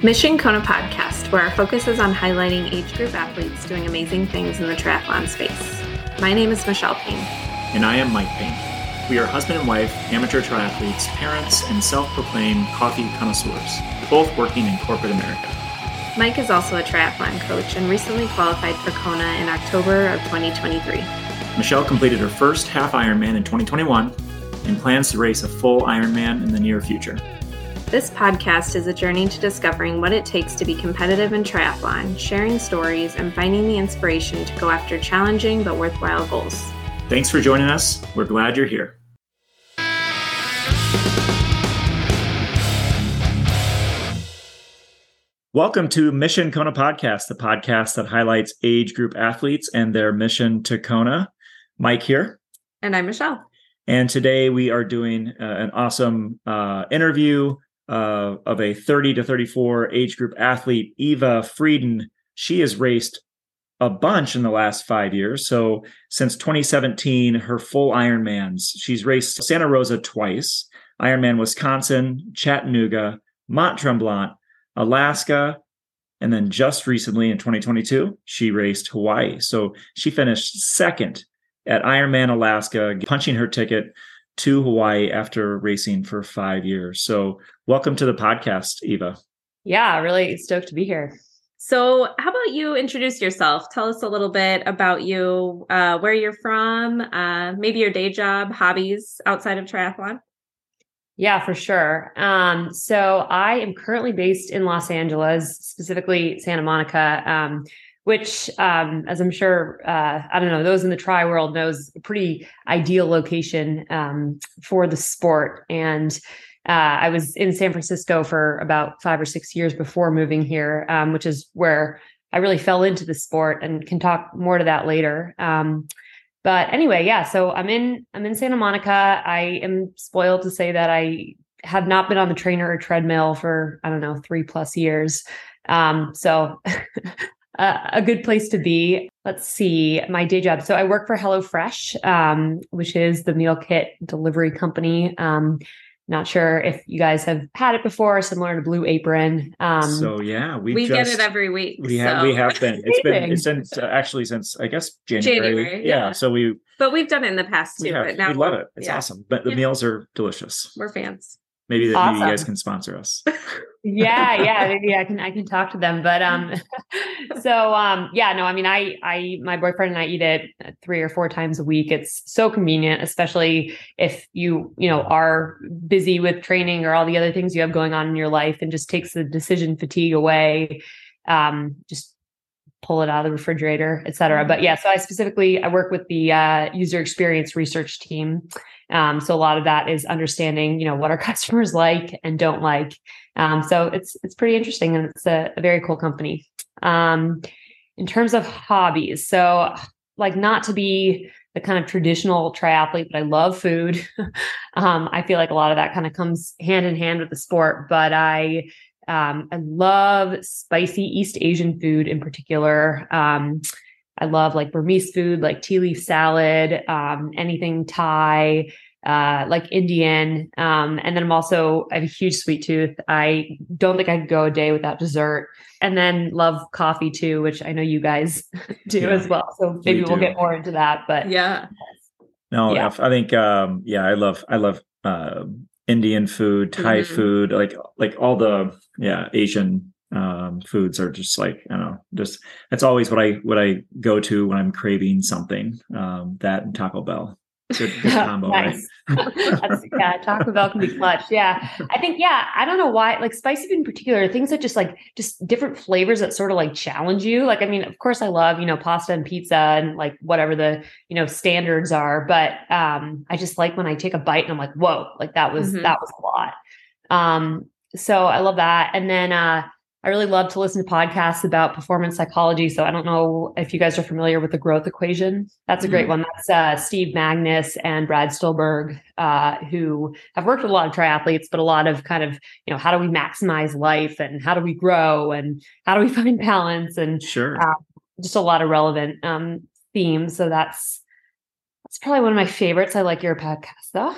Mission Kona podcast, where our focus is on highlighting age group athletes doing amazing things in the triathlon space. My name is Michelle Payne. And I am Mike Payne. We are husband and wife, amateur triathletes, parents, and self proclaimed coffee connoisseurs, both working in corporate America. Mike is also a triathlon coach and recently qualified for Kona in October of 2023. Michelle completed her first half Ironman in 2021 and plans to race a full Ironman in the near future. This podcast is a journey to discovering what it takes to be competitive in triathlon, sharing stories, and finding the inspiration to go after challenging but worthwhile goals. Thanks for joining us. We're glad you're here. Welcome to Mission Kona Podcast, the podcast that highlights age group athletes and their mission to Kona. Mike here. And I'm Michelle. And today we are doing uh, an awesome uh, interview uh, of a 30 to 34 age group athlete, Eva Frieden. She has raced a bunch in the last five years. So since 2017, her full Ironmans, she's raced Santa Rosa twice, Ironman Wisconsin, Chattanooga, Mont Tremblant, Alaska, and then just recently in 2022, she raced Hawaii. So she finished second at Ironman Alaska, punching her ticket to Hawaii after racing for five years. So, welcome to the podcast, Eva. Yeah, really stoked to be here. So, how about you introduce yourself? Tell us a little bit about you, uh, where you're from, uh, maybe your day job, hobbies outside of triathlon. Yeah, for sure. Um, so, I am currently based in Los Angeles, specifically Santa Monica. Um, which, um, as I'm sure, uh, I don't know, those in the tri world knows a pretty ideal location um, for the sport. And uh, I was in San Francisco for about five or six years before moving here, um, which is where I really fell into the sport, and can talk more to that later. Um, but anyway, yeah. So I'm in I'm in Santa Monica. I am spoiled to say that I have not been on the trainer or treadmill for I don't know three plus years. Um, so a good place to be. Let's see my day job. So I work for HelloFresh, um, which is the meal kit delivery company. Um, not sure if you guys have had it before, similar to Blue Apron. Um, so yeah, we we just, get it every week. We so. have we have been. It's been it's since uh, actually since I guess January. January yeah. yeah. So we. But we've done it in the past too. but now we love it. It's yeah. awesome. But the yeah. meals are delicious. We're fans. Maybe that awesome. you guys can sponsor us. yeah, yeah, maybe I can I can talk to them. But um so um yeah, no, I mean I I my boyfriend and I eat it three or four times a week. It's so convenient, especially if you, you know, are busy with training or all the other things you have going on in your life and just takes the decision fatigue away. Um just pull it out of the refrigerator, et cetera. But yeah, so I specifically I work with the uh, user experience research team. Um, so a lot of that is understanding, you know, what our customers like and don't like. Um, so it's it's pretty interesting and it's a, a very cool company. Um, in terms of hobbies, so like not to be the kind of traditional triathlete, but I love food. um, I feel like a lot of that kind of comes hand in hand with the sport, but I um, I love spicy East Asian food in particular. Um, I love like Burmese food, like tea leaf salad, um, anything Thai, uh, like Indian. Um, and then I'm also, I have a huge sweet tooth. I don't think I could go a day without dessert. And then love coffee too, which I know you guys do yeah, as well. So maybe we we'll get more into that. But yeah. No, yeah. I think, um, yeah, I love, I love, uh, Indian food, Thai mm-hmm. food, like, like all the, yeah, Asian um, foods are just like I don't know, just that's always what I what I go to when I'm craving something. Um, that and Taco Bell. Good, good combo, right? yeah, Taco Bell can be clutch. Yeah, I think yeah. I don't know why, like spicy food in particular, things that just like just different flavors that sort of like challenge you. Like, I mean, of course, I love you know pasta and pizza and like whatever the you know standards are, but um, I just like when I take a bite and I'm like, whoa, like that was mm-hmm. that was a lot. Um, so I love that, and then uh I really love to listen to podcasts about performance psychology. So I don't know if you guys are familiar with the growth equation. That's a great mm-hmm. one. That's uh, Steve Magness and Brad Stulberg, uh, who have worked with a lot of triathletes, but a lot of kind of, you know, how do we maximize life and how do we grow and how do we find balance and sure. Uh, just a lot of relevant um, themes. So that's that's probably one of my favorites. I like your podcast though.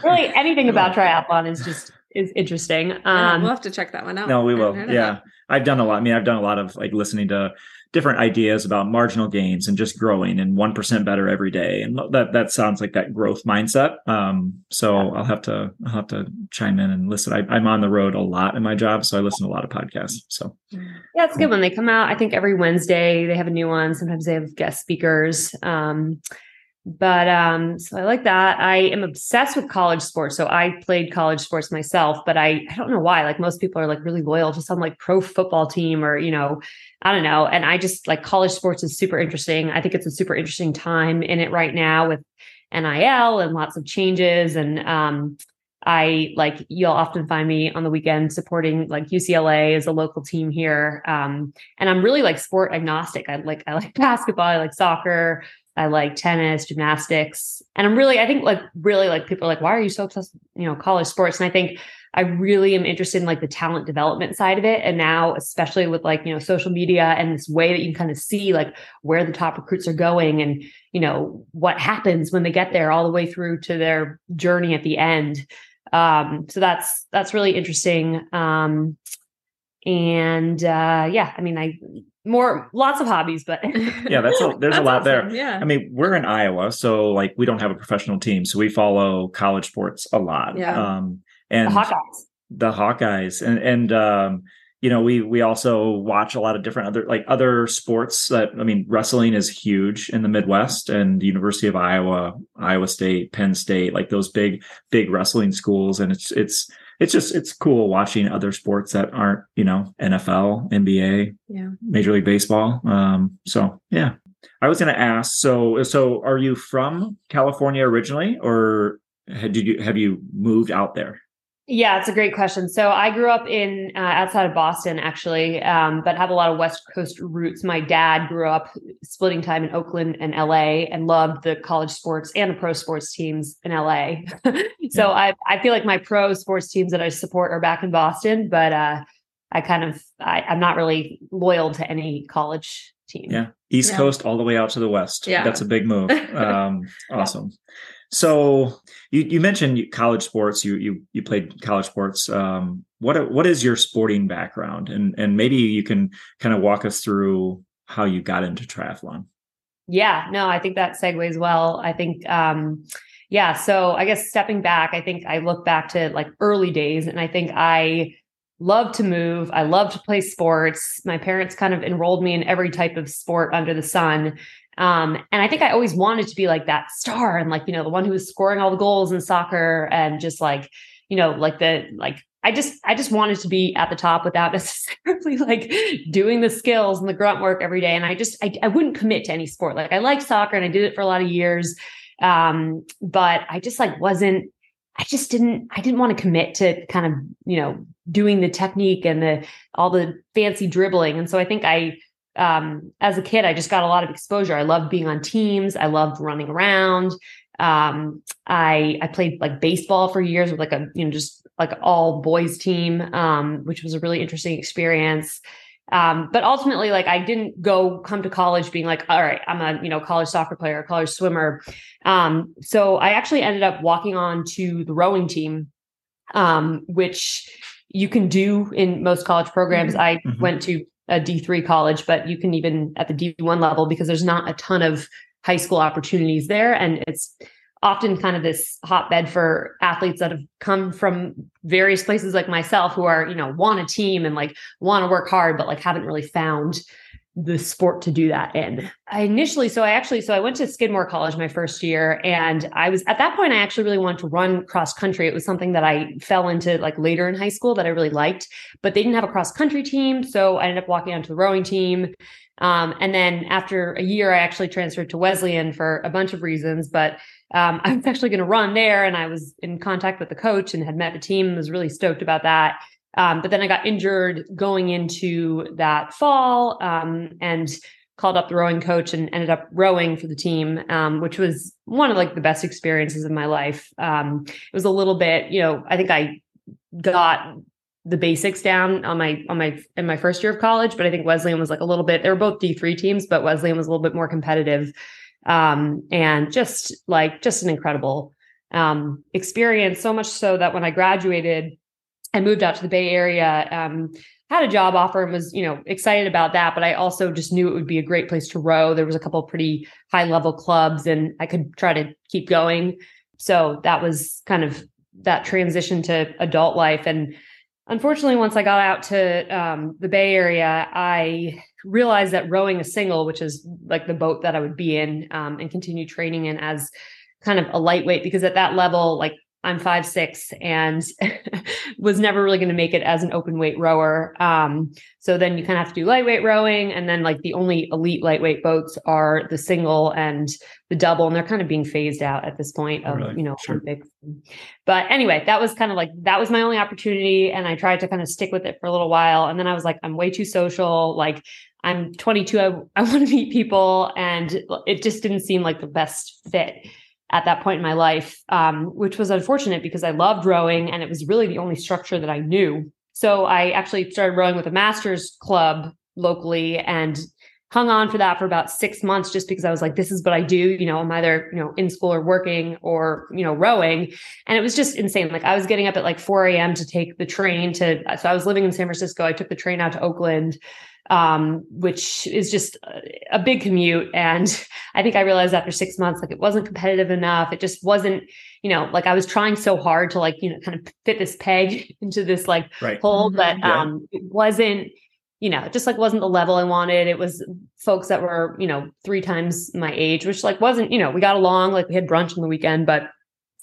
really, anything about triathlon is just is interesting. Um, yeah, we'll have to check that one out. No, we will. Yeah, I've done a lot. I mean, I've done a lot of like listening to different ideas about marginal gains and just growing and 1% better every day. And that, that sounds like that growth mindset. Um, so yeah. I'll have to, I'll have to chime in and listen. I, am on the road a lot in my job. So I listen to a lot of podcasts. So yeah, it's good when they come out. I think every Wednesday they have a new one. Sometimes they have guest speakers. Um, but um so i like that. I am obsessed with college sports. So i played college sports myself but i i don't know why. Like most people are like really loyal to some like pro football team or you know i don't know. And i just like college sports is super interesting. I think it's a super interesting time in it right now with NIL and lots of changes. And um I like you'll often find me on the weekend supporting like UCLA as a local team here. Um, and I'm really like sport agnostic. I like I like basketball, I like soccer, I like tennis, gymnastics. And I'm really, I think like really like people are like, why are you so obsessed, you know, college sports? And I think I really am interested in like the talent development side of it. And now, especially with like, you know, social media and this way that you can kind of see like where the top recruits are going and, you know, what happens when they get there all the way through to their journey at the end. Um, so that's, that's really interesting. Um, and uh yeah, I mean, I more lots of hobbies but yeah that's a, there's that's a lot awesome. there yeah i mean we're in iowa so like we don't have a professional team so we follow college sports a lot yeah. um and the hawkeyes the hawkeyes and and um you know we we also watch a lot of different other like other sports that i mean wrestling is huge in the midwest and the university of iowa iowa state penn state like those big big wrestling schools and it's it's it's just it's cool watching other sports that aren't you know NFL, NBA, yeah, Major League Baseball. Um, so yeah, I was going to ask. So so are you from California originally, or did you have you moved out there? Yeah, it's a great question. So I grew up in uh, outside of Boston, actually, um, but have a lot of West Coast roots. My dad grew up splitting time in Oakland and LA, and loved the college sports and the pro sports teams in LA. so yeah. I I feel like my pro sports teams that I support are back in Boston, but uh, I kind of I, I'm not really loyal to any college team. Yeah, East yeah. Coast all the way out to the West. Yeah, that's a big move. Um, awesome. So you, you mentioned college sports. You you you played college sports. Um, what what is your sporting background, and and maybe you can kind of walk us through how you got into triathlon. Yeah, no, I think that segues well. I think, um, yeah. So I guess stepping back, I think I look back to like early days, and I think I love to move. I love to play sports. My parents kind of enrolled me in every type of sport under the sun. Um, and I think I always wanted to be like that star and like, you know, the one who was scoring all the goals in soccer and just like, you know, like the, like, I just, I just wanted to be at the top without necessarily like doing the skills and the grunt work every day. And I just, I, I wouldn't commit to any sport. Like I liked soccer and I did it for a lot of years. Um, but I just like wasn't, I just didn't, I didn't want to commit to kind of, you know, doing the technique and the, all the fancy dribbling. And so I think I, um, as a kid, I just got a lot of exposure. I loved being on teams. I loved running around. Um, I I played like baseball for years with like a you know just like all boys team, um, which was a really interesting experience. Um, but ultimately, like I didn't go come to college being like, all right, I'm a you know college soccer player, college swimmer. Um, so I actually ended up walking on to the rowing team, um, which you can do in most college programs. Mm-hmm. I mm-hmm. went to a D3 college, but you can even at the D1 level because there's not a ton of high school opportunities there. And it's often kind of this hotbed for athletes that have come from various places like myself who are, you know, want a team and like want to work hard, but like haven't really found the sport to do that in. I initially, so I actually, so I went to Skidmore College my first year, and I was at that point, I actually really wanted to run cross country. It was something that I fell into like later in high school that I really liked, but they didn't have a cross country team. So I ended up walking onto the rowing team. Um, and then after a year, I actually transferred to Wesleyan for a bunch of reasons, but um, I was actually going to run there, and I was in contact with the coach and had met the team. and Was really stoked about that. Um, but then I got injured going into that fall um, and called up the rowing coach and ended up rowing for the team, um, which was one of like the best experiences of my life. Um, it was a little bit, you know, I think I got the basics down on my on my in my first year of college, but I think Wesleyan was like a little bit. They were both D three teams, but Wesleyan was a little bit more competitive, um, and just like just an incredible um, experience. So much so that when I graduated I moved out to the Bay Area. Um, had a job offer and was, you know, excited about that. But I also just knew it would be a great place to row. There was a couple pretty high level clubs and I could try to keep going. So that was kind of that transition to adult life. And unfortunately, once I got out to um, the Bay Area, I realized that rowing a single, which is like the boat that I would be in um, and continue training in as kind of a lightweight, because at that level, like I'm five six and was never really going to make it as an open weight rower. Um, so then you kind of have to do lightweight rowing, and then like the only elite lightweight boats are the single and the double, and they're kind of being phased out at this point of really? you know sure. Olympics. But anyway, that was kind of like that was my only opportunity, and I tried to kind of stick with it for a little while, and then I was like, I'm way too social, like. I'm 22. I, I want to meet people, and it just didn't seem like the best fit at that point in my life, um, which was unfortunate because I loved rowing and it was really the only structure that I knew. So I actually started rowing with a master's club locally and hung on for that for about six months just because I was like, this is what I do. You know, I'm either, you know, in school or working or, you know, rowing. And it was just insane. Like I was getting up at like 4 a.m. to take the train to, so I was living in San Francisco. I took the train out to Oakland um, which is just a big commute. And I think I realized after six months, like it wasn't competitive enough. It just wasn't, you know, like I was trying so hard to like, you know, kind of fit this peg into this like right. hole, mm-hmm. but yeah. um, it wasn't, you know, just like wasn't the level I wanted. It was folks that were, you know, three times my age, which like wasn't, you know, we got along, like we had brunch on the weekend, but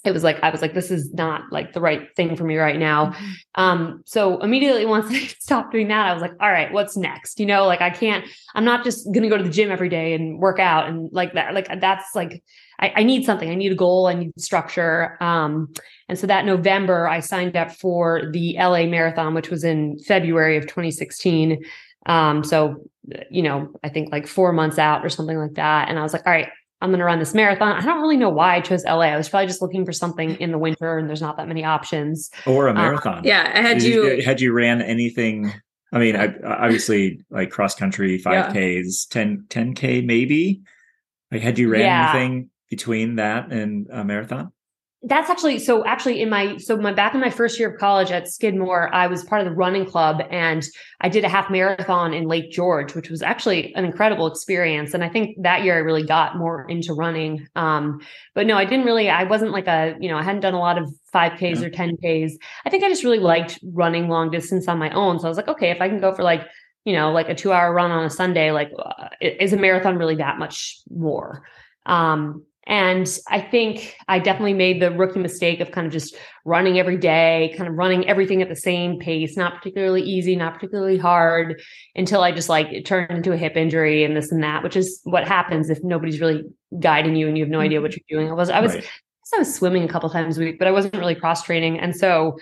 it was like I was like, this is not like the right thing for me right now. Mm-hmm. Um, so immediately once I stopped doing that, I was like, all right, what's next? You know, like I can't, I'm not just gonna go to the gym every day and work out and like that. Like that's like I, I need something. I need a goal. I need structure. Um, and so that November, I signed up for the LA Marathon, which was in February of 2016. Um, so you know, I think like four months out or something like that. And I was like, all right, I'm going to run this marathon. I don't really know why I chose LA. I was probably just looking for something in the winter and there's not that many options. Or a um, marathon. Um, yeah. Had you, had you ran anything? I mean, I, obviously like cross country, 5Ks, yeah. 10, 10K maybe. Like, had you ran yeah. anything between that and a marathon? That's actually so actually in my so my back in my first year of college at Skidmore, I was part of the running club and I did a half marathon in Lake George, which was actually an incredible experience. And I think that year I really got more into running. Um, but no, I didn't really, I wasn't like a, you know, I hadn't done a lot of 5Ks yeah. or 10Ks. I think I just really liked running long distance on my own. So I was like, okay, if I can go for like, you know, like a two hour run on a Sunday, like uh, is a marathon really that much more? Um, and I think I definitely made the rookie mistake of kind of just running every day, kind of running everything at the same pace, not particularly easy, not particularly hard, until I just like it turned into a hip injury and this and that, which is what happens if nobody's really guiding you and you have no idea what you're doing. I was, I was, right. I was swimming a couple times a week, but I wasn't really cross training. And so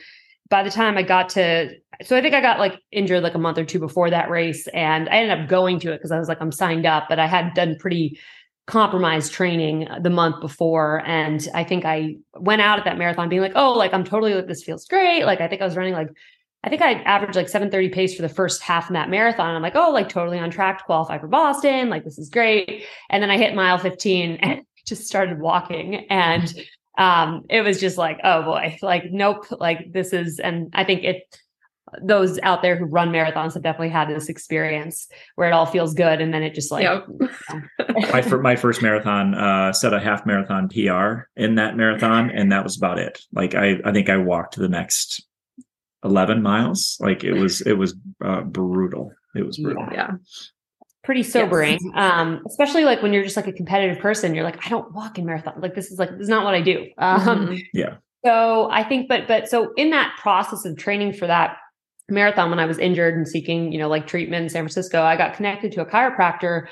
by the time I got to, so I think I got like injured like a month or two before that race, and I ended up going to it because I was like, I'm signed up, but I had done pretty compromised training the month before. And i think i went out at that marathon being like oh like i'm totally like this feels great. Like i think i was running like i think i averaged like 730 pace for the first half of that marathon. I'm like oh like totally on track to qualify for boston. Like this is great. And then i hit mile 15 and just started walking. And um it was just like oh boy. Like nope. Like this is and i think it those out there who run marathons have definitely had this experience where it all feels good and then it just like yep. you know. my, my first marathon uh set a half marathon pr in that marathon and that was about it like i i think i walked the next 11 miles like it was it was uh, brutal it was brutal yeah, yeah. pretty sobering yes. um especially like when you're just like a competitive person you're like i don't walk in marathon like this is like this is not what i do um mm-hmm. yeah so i think but but so in that process of training for that marathon when I was injured and seeking, you know, like treatment in San Francisco, I got connected to a chiropractor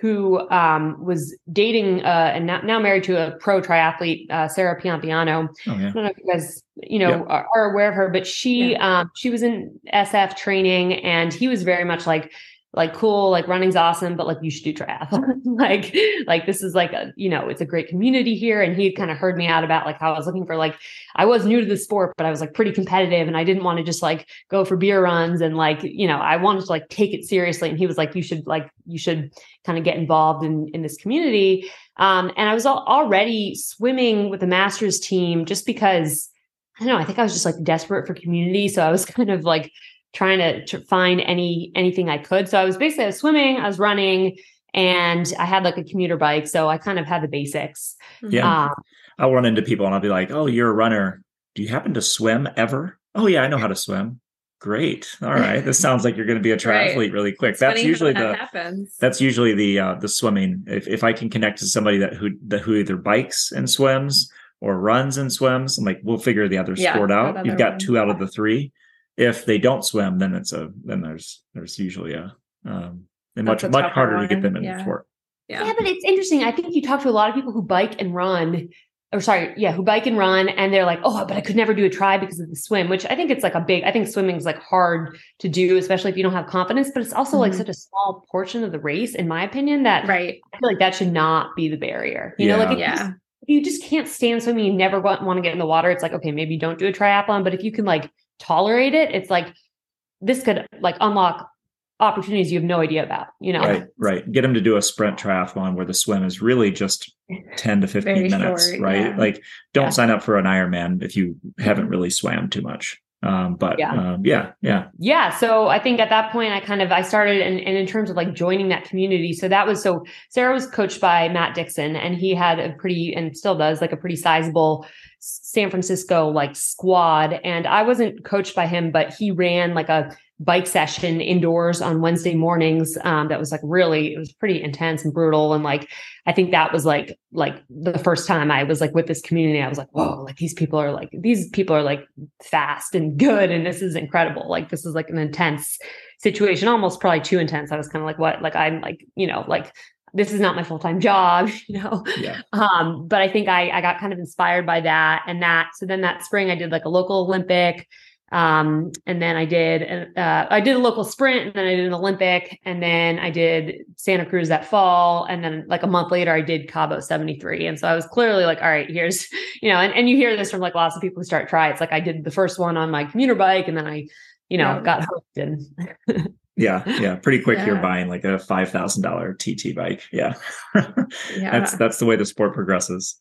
who um, was dating uh, and now, now, married to a pro triathlete, uh, Sarah Piampiano. Oh, yeah. I don't know if you guys, you know, yeah. are, are, aware of her, but she yeah. um, she was in SF training, and he was very much like like cool like running's awesome but like you should do triathlon. Like like this is like a you know it's a great community here. And he kind of heard me out about like how i was looking for like i was new to the sport but i was like pretty competitive and i didn't want to just like go for beer runs and like you know i wanted to like take it seriously. And he was like you should like you should kind of get involved in in this community. Um and i was al- already swimming with the masters team just because I don't know, I think I was just like desperate for community. So I was kind of like trying to, to find any anything I could. So I was basically I was swimming, I was running, and I had like a commuter bike. So I kind of had the basics. Yeah. Um, I'll run into people and I'll be like, "Oh, you're a runner. Do you happen to swim ever?" "Oh yeah, I know how to swim." Great. All right. This sounds like you're going to be a triathlete right. really quick. It's that's usually that the happens. that's usually the uh, the swimming. If if I can connect to somebody that who that who either bikes and swims or runs and swims, I'm like, we'll figure the other yeah, sport out. You've got one. two out of the three. If they don't swim, then it's a then there's there's usually a um much much harder one. to get them in yeah. the sport. Yeah. yeah, but it's interesting. I think you talk to a lot of people who bike and run or sorry, yeah, who bike and run, and they're like, oh, but I could never do a try because of the swim, which I think it's like a big. I think swimming is like hard to do, especially if you don't have confidence. But it's also mm-hmm. like such a small portion of the race, in my opinion, that right. I feel like that should not be the barrier. You yeah. know, like if yeah. you, just, if you just can't stand swimming, you never want, want to get in the water. It's like okay, maybe don't do a triathlon, but if you can like tolerate it, it's like this could like unlock opportunities you have no idea about, you know? Right, right. Get them to do a sprint triathlon where the swim is really just 10 to 15 Very minutes, short, right? Yeah. Like don't yeah. sign up for an Ironman if you haven't really swam too much. Um, but yeah. Um, yeah, yeah. Yeah. So I think at that point I kind of I started and, and in terms of like joining that community. So that was so Sarah was coached by Matt Dixon and he had a pretty and still does like a pretty sizable San Francisco like squad. And I wasn't coached by him, but he ran like a bike session indoors on Wednesday mornings. Um, that was like really, it was pretty intense and brutal. And like, I think that was like, like the first time I was like with this community, I was like, whoa, like these people are like, these people are like fast and good. And this is incredible. Like, this is like an intense situation, almost probably too intense. I was kind of like, what? Like, I'm like, you know, like, this is not my full-time job, you know. Yeah. Um, but I think I I got kind of inspired by that and that. So then that spring I did like a local Olympic. Um, and then I did, uh, I did a local sprint and then I did an Olympic and then I did Santa Cruz that fall. And then like a month later, I did Cabo 73. And so I was clearly like, all right, here's, you know, and, and you hear this from like lots of people who start try. It's like I did the first one on my commuter bike and then I, you know, yeah. got hooked and yeah, yeah. Pretty quick yeah. you're buying like a five thousand dollar TT bike. Yeah. yeah. That's that's the way the sport progresses.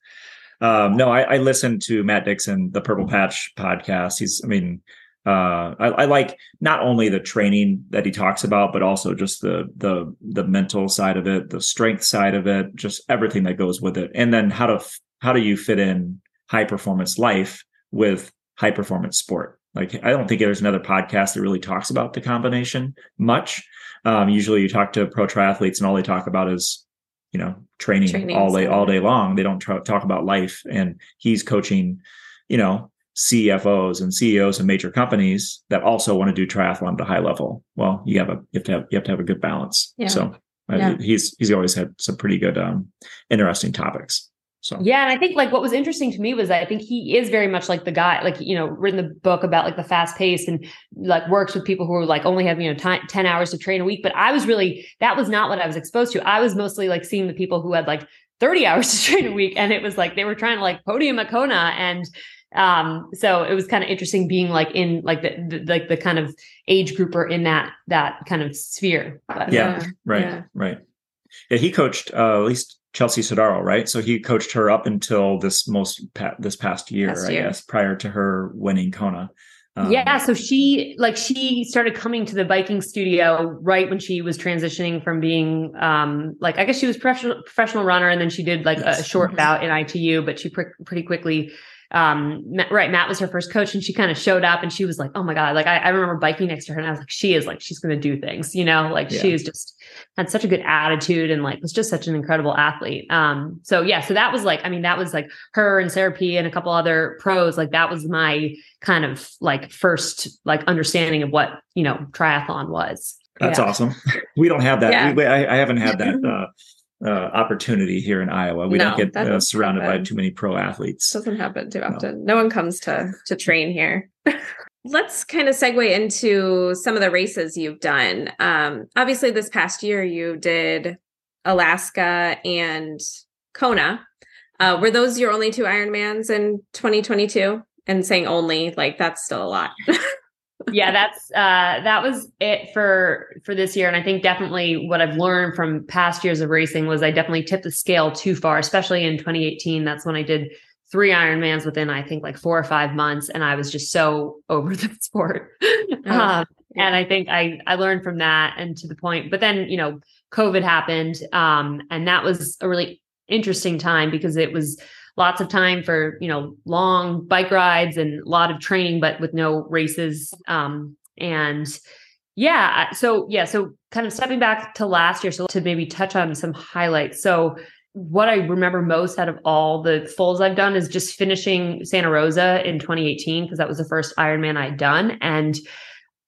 Um, no, I, I listened to Matt Dixon, the Purple Patch podcast. He's, I mean, uh, I, I, like not only the training that he talks about, but also just the the the mental side of it, the strength side of it, just everything that goes with it, and then how to how do you fit in high performance life with high performance sport? Like I don't think there's another podcast that really talks about the combination much. Um, usually, you talk to pro triathletes, and all they talk about is you know training, training all day all day long. They don't tra- talk about life, and he's coaching, you know, CFOs and CEOs of major companies that also want to do triathlon at a high level. Well, you have a you have to have you have to have a good balance. Yeah. So uh, yeah. he's he's always had some pretty good um interesting topics. So yeah, and I think like what was interesting to me was I think he is very much like the guy, like you know, written the book about like the fast pace and like works with people who are like only have you know t- ten hours to train a week. But I was really that was not what I was exposed to. I was mostly like seeing the people who had like 30 hours to train a week and it was like they were trying to like podium at Kona and um so it was kind of interesting being like in like the, the like the kind of age grouper in that that kind of sphere but, yeah uh, right yeah. right yeah he coached uh, at least chelsea sodaro right? So he coached her up until this most pa- this past year past i guess prior to her winning kona. Um, yeah, so she like she started coming to the biking studio right when she was transitioning from being um like I guess she was professional professional runner and then she did like yes. a short bout in ITU, but she pr- pretty quickly um right matt was her first coach and she kind of showed up and she was like oh my god like I, I remember biking next to her and i was like she is like she's gonna do things you know like yeah. she is just had such a good attitude and like was just such an incredible athlete um so yeah so that was like i mean that was like her and sarah p and a couple other pros like that was my kind of like first like understanding of what you know triathlon was that's yeah. awesome we don't have that yeah. we, I, I haven't had that uh uh, opportunity here in Iowa. We no, don't get uh, surrounded happen. by too many pro athletes. Doesn't happen too often. No, no one comes to to train here. Let's kind of segue into some of the races you've done. Um, obviously, this past year you did Alaska and Kona. Uh, were those your only two Ironmans in 2022? And saying only, like that's still a lot. yeah, that's uh that was it for for this year. And I think definitely what I've learned from past years of racing was I definitely tipped the scale too far, especially in 2018. That's when I did three Ironmans within, I think, like four or five months. And I was just so over the sport. Um. And I think I, I learned from that and to the point, but then, you know, COVID happened. Um, and that was a really interesting time because it was lots of time for, you know, long bike rides and a lot of training, but with no races. Um, and yeah, so yeah, so kind of stepping back to last year, so to maybe touch on some highlights. So what I remember most out of all the fulls I've done is just finishing Santa Rosa in 2018 because that was the first Ironman I'd done, and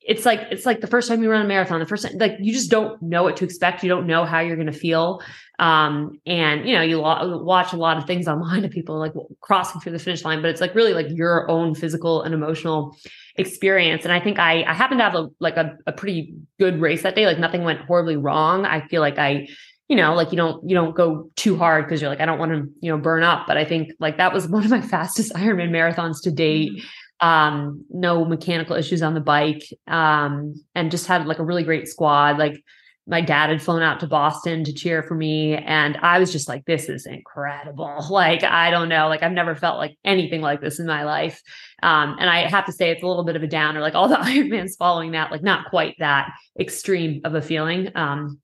it's like it's like the first time you run a marathon the first time like you just don't know what to expect. You don't know how you're going to feel. Um and you know you lo- watch a lot of things online of people like crossing through the finish line but it's like really like your own physical and emotional experience. And i think i i happened to have a like a, a pretty good race that day. Like nothing went horribly wrong. I feel like i you know like you don't you don't go too hard because you're like i don't want to you know burn up. But i think like that was one of my fastest ironman marathons to date. Mm-hmm um, no mechanical issues on the bike, um, and just had like a really great squad. Like my dad had flown out to Boston to cheer for me. And I was just like, this is incredible. Like, I don't know. Like, I've never felt like anything like this in my life. Um, and I have to say, it's a little bit of a downer. Like, all the Ironmans following that, like, not quite that extreme of a feeling. Um,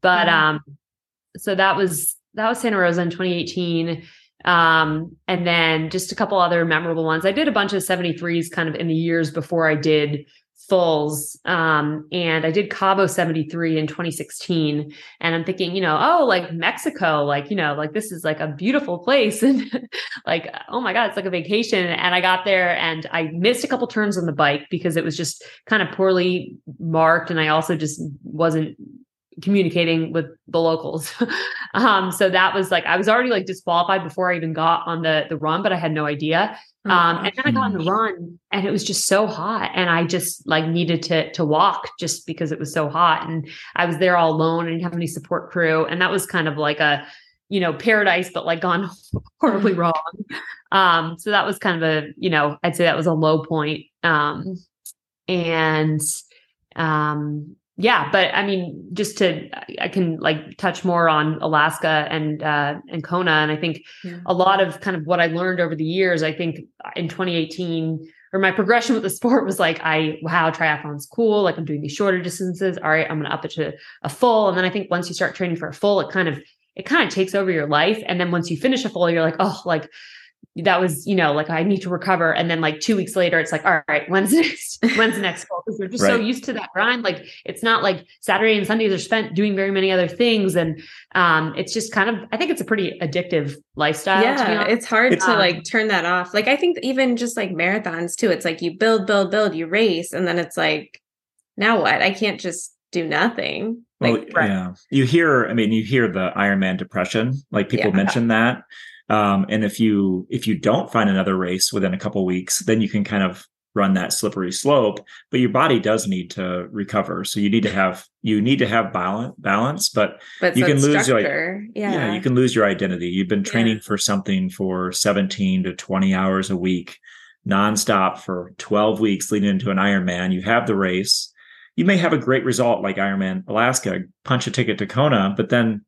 but mm-hmm. um, so that was that was Santa Rosa in 2018. Um, and then just a couple other memorable ones. I did a bunch of 73s kind of in the years before I did fulls. Um, and I did Cabo 73 in 2016. And I'm thinking, you know, oh, like Mexico, like, you know, like this is like a beautiful place. And like, oh my God, it's like a vacation. And I got there and I missed a couple turns on the bike because it was just kind of poorly marked. And I also just wasn't communicating with the locals. um, so that was like I was already like disqualified before I even got on the the run, but I had no idea. Oh, um, and then I got on the run and it was just so hot and I just like needed to to walk just because it was so hot. And I was there all alone. I didn't have any support crew. And that was kind of like a, you know, paradise, but like gone horribly wrong. Um, so that was kind of a, you know, I'd say that was a low point. Um, and um yeah, but I mean, just to I can like touch more on Alaska and uh, and Kona, and I think yeah. a lot of kind of what I learned over the years. I think in 2018, or my progression with the sport was like, I wow, triathlon's cool. Like I'm doing these shorter distances. All right, I'm gonna up it to a full, and then I think once you start training for a full, it kind of it kind of takes over your life, and then once you finish a full, you're like, oh, like that was, you know, like I need to recover. And then like two weeks later, it's like, all right, when's the next, when's the next goal? Because we're just right. so used to that grind. Like it's not like Saturday and Sundays are spent doing very many other things. And um, it's just kind of, I think it's a pretty addictive lifestyle. Yeah. It's hard it's, to um, like turn that off. Like I think even just like marathons too, it's like you build, build, build, you race. And then it's like, now what? I can't just do nothing. Like, well, right. yeah. You hear, I mean, you hear the Ironman depression, like people yeah. mention that. Um, and if you if you don't find another race within a couple weeks, then you can kind of run that slippery slope. But your body does need to recover, so you need to have you need to have balance. Balance, but, but you can lose your yeah. yeah you can lose your identity. You've been training yeah. for something for seventeen to twenty hours a week, nonstop for twelve weeks, leading into an Ironman. You have the race. You may have a great result like Ironman Alaska, punch a ticket to Kona, but then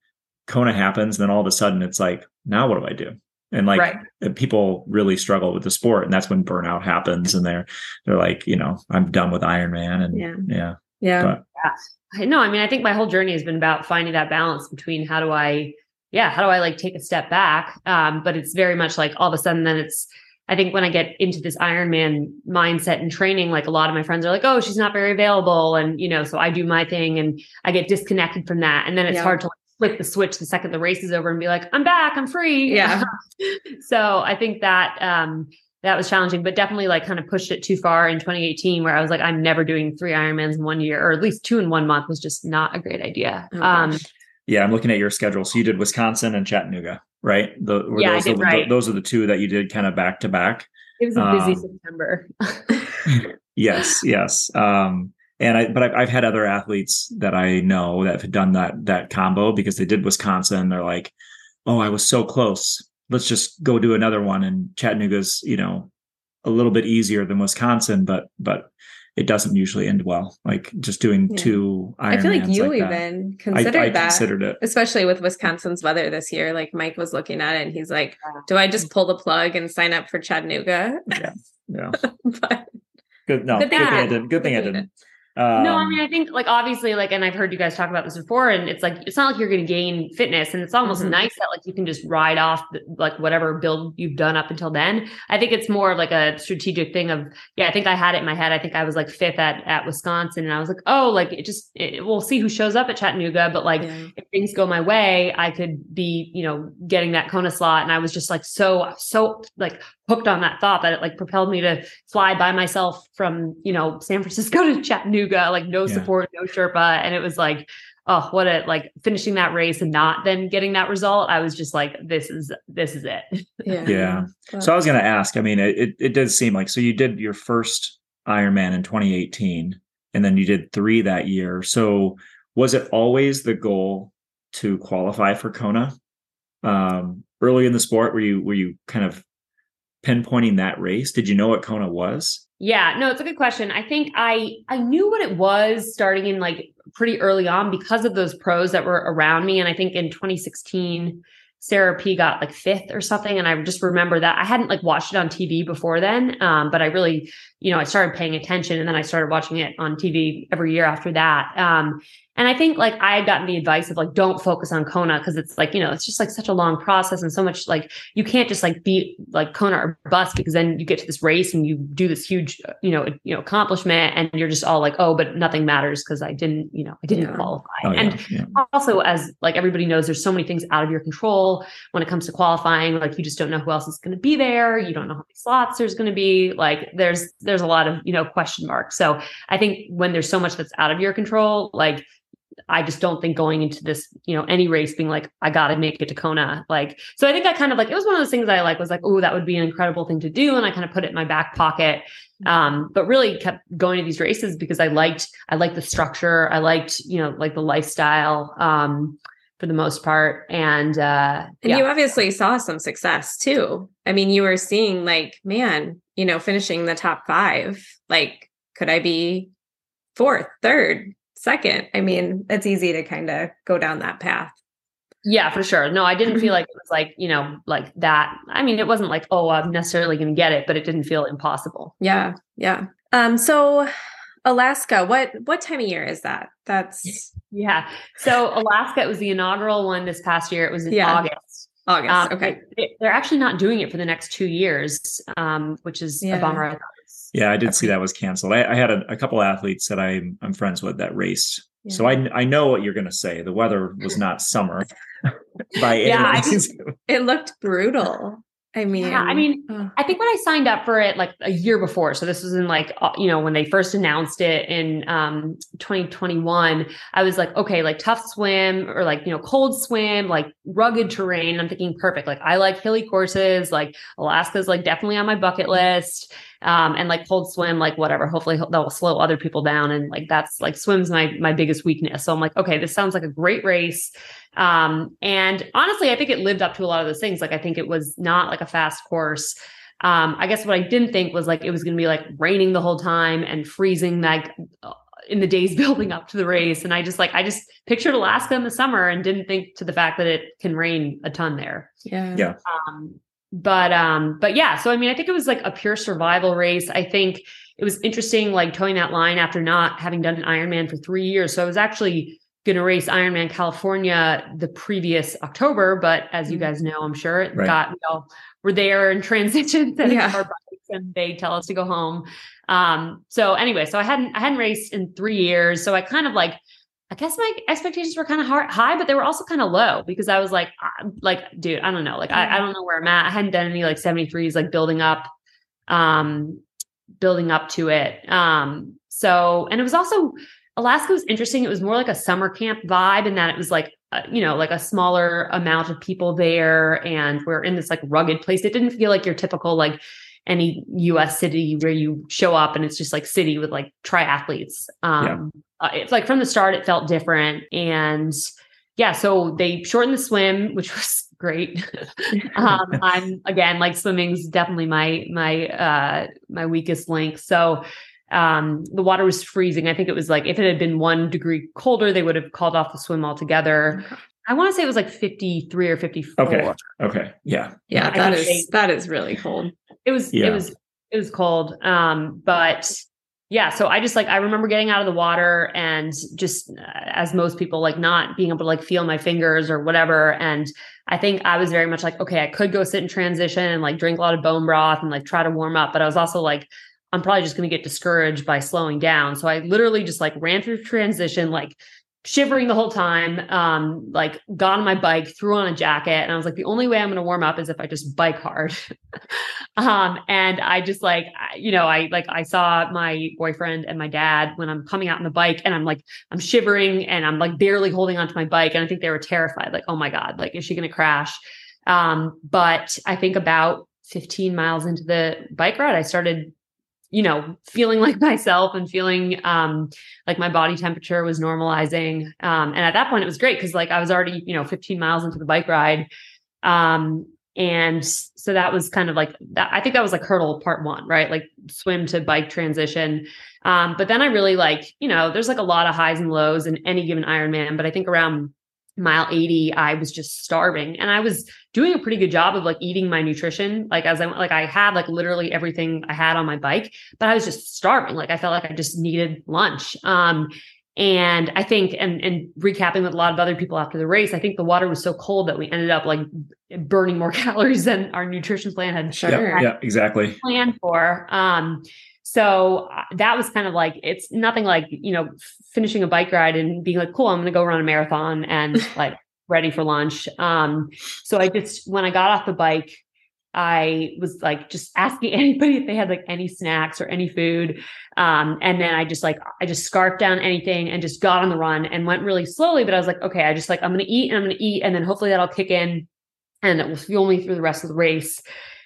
Kona happens, then all of a sudden it's like, now what do I do? And like right. people really struggle with the sport, and that's when burnout happens, and they're they're like, you know, I'm done with Ironman, and yeah, yeah, yeah. But, yeah. No, I mean, I think my whole journey has been about finding that balance between how do I, yeah, how do I like take a step back? Um, but it's very much like all of a sudden, then it's I think when I get into this Ironman mindset and training, like a lot of my friends are like, oh, she's not very available. And, you know, so I do my thing and I get disconnected from that. And then it's yeah. hard to flip the switch the second the race is over and be like, I'm back, I'm free. Yeah. so I think that um that was challenging, but definitely like kind of pushed it too far in 2018 where I was like, I'm never doing three Ironmans in one year, or at least two in one month was just not a great idea. Oh, um yeah, I'm looking at your schedule. So you did Wisconsin and Chattanooga, right? The, yeah, those, I did, the, right. those are the two that you did kind of back to back. It was a busy um, September. yes, yes. Um, and I, but I've, I've, had other athletes that I know that have done that that combo because they did Wisconsin. They're like, oh, I was so close. Let's just go do another one. And Chattanooga's, you know, a little bit easier than Wisconsin, but but it doesn't usually end well. Like just doing Yeah. two Ironmans I feel like you that. even I, considered I that, considered it. especially with Wisconsin's weather this year. Like Mike was looking at it and he's like, "Do I just pull the plug and sign up for Chattanooga?" Yeah. yeah. but Good. No, Good good thing thing I didn't. Good thing I Good thing you didn't. Um, no, I mean, I think like obviously, like, and I've heard you guys talk about this before, and it's like it's not like you're going to gain fitness, and it's almost Mhm. nice that like you can just ride off the, like whatever build you've done up until then. I think it's more of like a strategic thing of yeah. I think I had it in my head. I think I was like fifth at at Wisconsin, and I was like, oh, like it just it, we'll see who shows up at Chattanooga, but like yeah. if things go my way, I could be, you know, getting that Kona slot. And I was just like so, so like hooked on that thought that it like propelled me to fly by myself from, you know, San Francisco to Chattanooga, like no Yeah. support, no Sherpa. And it was like, oh, what a like finishing that race and not then getting that result. I was just like, this is this is it. yeah, Yeah. So I was going to ask. I mean, it, it it does seem like so you did your first Ironman in 2018, and then you did three that year. So was it always the goal to qualify for Kona? Um, early in the sport, were you were you kind of pinpointing that race? Did you know what Kona was? Yeah, no, it's a good question. I think I I knew what it was starting in like pretty early on because of those pros that were around me. And I think in 2016, Sarah P got like fifth or something. And I just remember that I hadn't like watched it on TV before then. Um, but I really, you know, I started paying attention and then I started watching it on TV every year after that. Um, and I think like I had gotten the advice of like, don't focus on Kona because it's like, you know, it's just like such a long process and so much like you can't just like be like Kona or bust because then you get to this race and you do this huge, uh, you know, you know, accomplishment and you're just all like, oh, but nothing matters because I didn't, you know, I didn't Yeah. qualify. Oh, and yeah, yeah. also as like everybody knows there's so many things out of your control when it comes to qualifying like you just don't know who else is going to be there you don't know how many slots there's going to be like there's there's a lot of you know question marks so i think when there's so much that's out of your control like I just don't think going into this, you know, any race being like, I got to make it to Kona. Like, so I think I kind of like, it was one of those things I like was like, oh, that would be an incredible thing to do. And I kind of put it in my back pocket. Um, but really kept going to these races because I liked, I liked the structure. I liked, you know, like the lifestyle, um, for the most part. And, uh, And yeah. you obviously saw some success too. I mean, you were seeing like, man, you know, finishing the top five. Like, could I be fourth, third, second? I mean, it's easy to kind of go down that path. Yeah, for sure. No, I didn't feel like it was like, you know, like that. I mean, it wasn't like, oh, I'm necessarily going to get it, but it didn't feel impossible. Yeah, yeah. Um, so Alaska, what what time of year is that? That's Yeah. So Alaska, it was the inaugural one this past year. It was in Yeah. August. August. Um, okay. they- They're actually not doing it for the next two years, um, which is Yeah. a bummer. I thought it was- Yeah, I did see that was canceled. I, I had a, a couple athletes that I'm I'm friends with that raced. So I I know what you're going to say. The weather was not summer by any Yeah, I means. It looked brutal. I mean, Yeah, I mean, oh, I think when I signed up for it like a year before, so this was in like uh, you know when they first announced it in um 2021, I was like, okay, like tough swim or like you know cold swim, like rugged terrain. I'm thinking perfect. Like I like hilly courses. Like Alaska's like definitely on my bucket list. Um, and like cold swim, like whatever. Hopefully that will slow other people down. And like that's like swim's my my biggest weakness. So I'm like, okay, this sounds like a great race. Um, and honestly, I think it lived up to a lot of those things. Like I think it was not like a fast course. Um, I guess what I didn't think was like it was going to be like raining the whole time and freezing like uh, in the days building up to the race. And I just like I just pictured Alaska in the summer and didn't think to the fact that it can rain a ton there. yeah. Yeah. Um, but um, but yeah, so I mean, I think it was like a pure survival race. I think it was interesting, like toeing that line after not having done an Ironman for three years. So I was actually going to race Ironman California the previous October, but as you Mm. guys know, I'm sure it Right. got we all were there in transition setting Yeah. up our bikes and they tell us to go home. Um, so anyway, so I hadn't I hadn't raced in three years, so I kind of like I guess my expectations were kind of hard, high, but they were also kind of low because I was like, I- like, dude, I don't know, like, I, I don't know where I'm at. I hadn't done any like 73s, like building up, um, building up to it. Um, so, and it was also Alaska was interesting. It was more like a summer camp vibe, in that it was like, uh, you know, like a smaller amount of people there, and we're in this like rugged place. It didn't feel like your typical like any US city where you show up and it's just like city with like triathletes. Um, uh, it's like from the start, it felt different. And yeah, so they shortened the swim, which was great. um, I'm again like swimming's definitely my my uh my weakest link. So um, the water was freezing. I think it was like if it had been one degree colder, they would have called off the swim altogether. I want to say it was like 53 or 54. Okay. Okay. Yeah. Yeah. That is say, that is really cold. It was yeah. it was it was cold. Um, but yeah, so I just like I remember getting out of the water and just uh, as most people like not being able to like feel my fingers or whatever. And I think I was very much like, okay, I could go sit in transition and like drink a lot of bone broth and like try to warm up, but I was also like, I'm probably just going to get discouraged by slowing down. So I literally just like ran through transition, like shivering the whole time. Um, like got on my bike, threw on a jacket, and I was like, the only way I'm going to warm up is if I just bike hard. um, and I just like, you know, I like I saw my boyfriend and my dad when I'm coming out on the bike, and I'm like, I'm shivering and I'm like barely holding onto my bike, and I think they were terrified, like, oh my god, like is she going to crash? Um, but I think about 15 miles into the bike ride, I started you know, feeling like myself and feeling um, like my body temperature was normalizing. Um, and at that point, it was great because like I was already, you know, 15 miles into the bike ride. Um, and so that was kind of like that. I think that was like hurdle part one, right? Like swim to bike transition. Um, but then I really like, you know, there's like a lot of highs and lows in any given Ironman. But I think around mile 80 i was just starving. And i was doing a pretty good job of like eating my nutrition like as i like i had like literally everything i had on my bike but i was just starving. Like i felt like i just needed lunch. Um and i think and and recapping with a lot of other people after the race i think the water was so cold that we ended up like burning more calories than our nutrition plan had sure yeah, yeah exactly. planned for. Um so uh, that was kind of like it's nothing like you know finishing a bike ride and being like cool i'm going to go run a marathon and like ready for lunch um so i just when i got off the bike I was like just asking anybody if they had like any snacks or any food. Um, and then I just like, I just scarfed down anything and just got on the run and went really slowly. But I was like, okay, I just like, I'm going to eat and I'm going to eat. And then hopefully that'll kick in and it will fuel me through the rest of the race.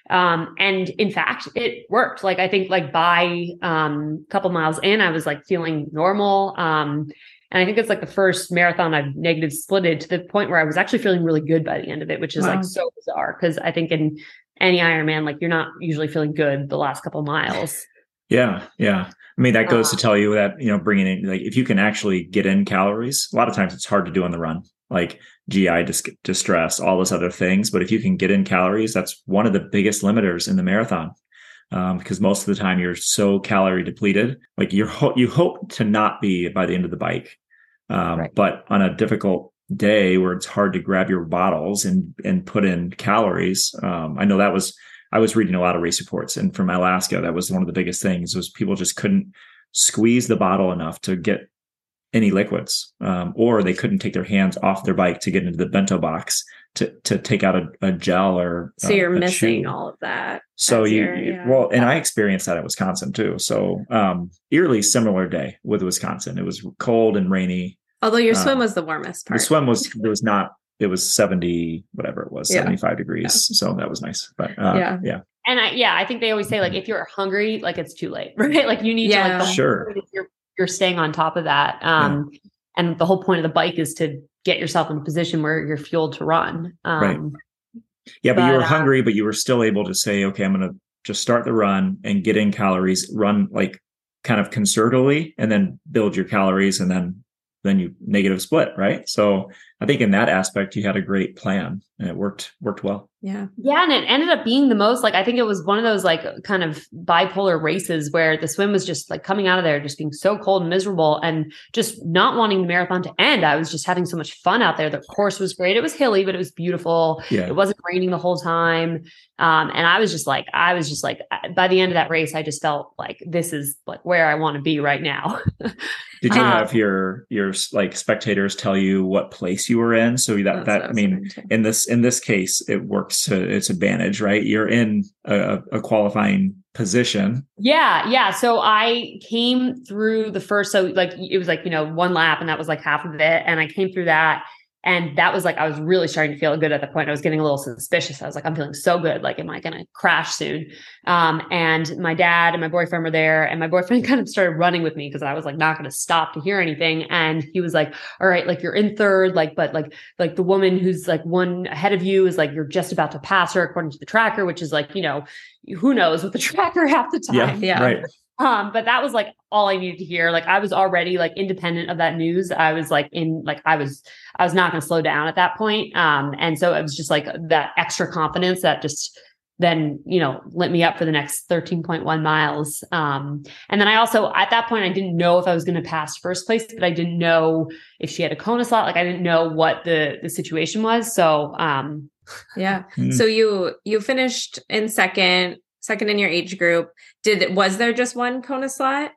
Um, and in fact, it worked. Like I think like by um a couple miles in, I was like feeling normal. Um, and I think it's like the first marathon I've negative splitted to the point where I was actually feeling really good by the end of it, which is wow. like so bizarre. Cause I think in any Ironman, like you're not usually feeling good the last couple miles. Yeah. Yeah. I mean, that goes uh, to tell you that, you know, bringing in, like, if you can actually get in calories, a lot of times it's hard to do on the run like GI dis- distress, all those other things. But if you can get in calories, that's one of the biggest limiters in the marathon. Um, because most of the time you're so calorie depleted, like you ho- you hope to not be by the end of the bike. Um, right. But on a difficult day where it's hard to grab your bottles and and put in calories, um, I know that was I was reading a lot of race reports, and from Alaska, that was one of the biggest things was people just couldn't squeeze the bottle enough to get any liquids, um, or they couldn't take their hands off their bike to get into the bento box to to take out a, a gel or so you're missing chew. all of that. So you your, yeah. well, and I experienced that at Wisconsin too. So um, eerily similar day with Wisconsin. It was cold and rainy. Although your swim um, was the warmest part. The swim was it was not. It was seventy whatever it was, yeah. seventy five degrees. Yeah. So that was nice. But uh, yeah, yeah. And I, yeah, I think they always say like if you're hungry, like it's too late, right? Like you need yeah. to like sure. You're you're staying on top of that. Um, yeah. And the whole point of the bike is to get yourself in a position where you're fueled to run. Um, right. Yeah, but, but you were uh, hungry, but you were still able to say, okay, I'm going to just start the run and get in calories, run like kind of conservatively, and then build your calories, and then then you negative split, right? So I think in that aspect, you had a great plan and it worked worked well. Yeah. Yeah. And it ended up being the most like I think it was one of those like kind of bipolar races where the swim was just like coming out of there, just being so cold and miserable and just not wanting the marathon to end. I was just having so much fun out there. The course was great. It was hilly, but it was beautiful. Yeah. It wasn't raining the whole time. Um, and I was just like, I was just like, by the end of that race, I just felt like this is like where I want to be right now. Did you um, have your your like spectators tell you what place you were in? So that that I mean, in this in this case, it works to its advantage, right? You're in a, a qualifying position. Yeah, yeah. So I came through the first, so like it was like you know one lap, and that was like half of it, and I came through that, and that was like, I was really starting to feel good at the point. I was getting a little suspicious. I was like, I'm feeling so good. Like, am I going to crash soon? Um, and my dad and my boyfriend were there, and my boyfriend kind of started running with me because I was like, not going to stop to hear anything. And he was like, All right, like you're in third, like, but like, like the woman who's like one ahead of you is like, you're just about to pass her according to the tracker, which is like, you know, who knows with the tracker half the time. Yeah. yeah. Right. Um, but that was like all I needed to hear. Like I was already like independent of that news. I was like in like I was I was not going to slow down at that point. Um, and so it was just like that extra confidence that just then you know lit me up for the next 13.1 miles um, and then i also at that point i didn't know if i was going to pass first place but i didn't know if she had a kona slot like i didn't know what the the situation was so um yeah mm-hmm. so you you finished in second second in your age group did was there just one kona slot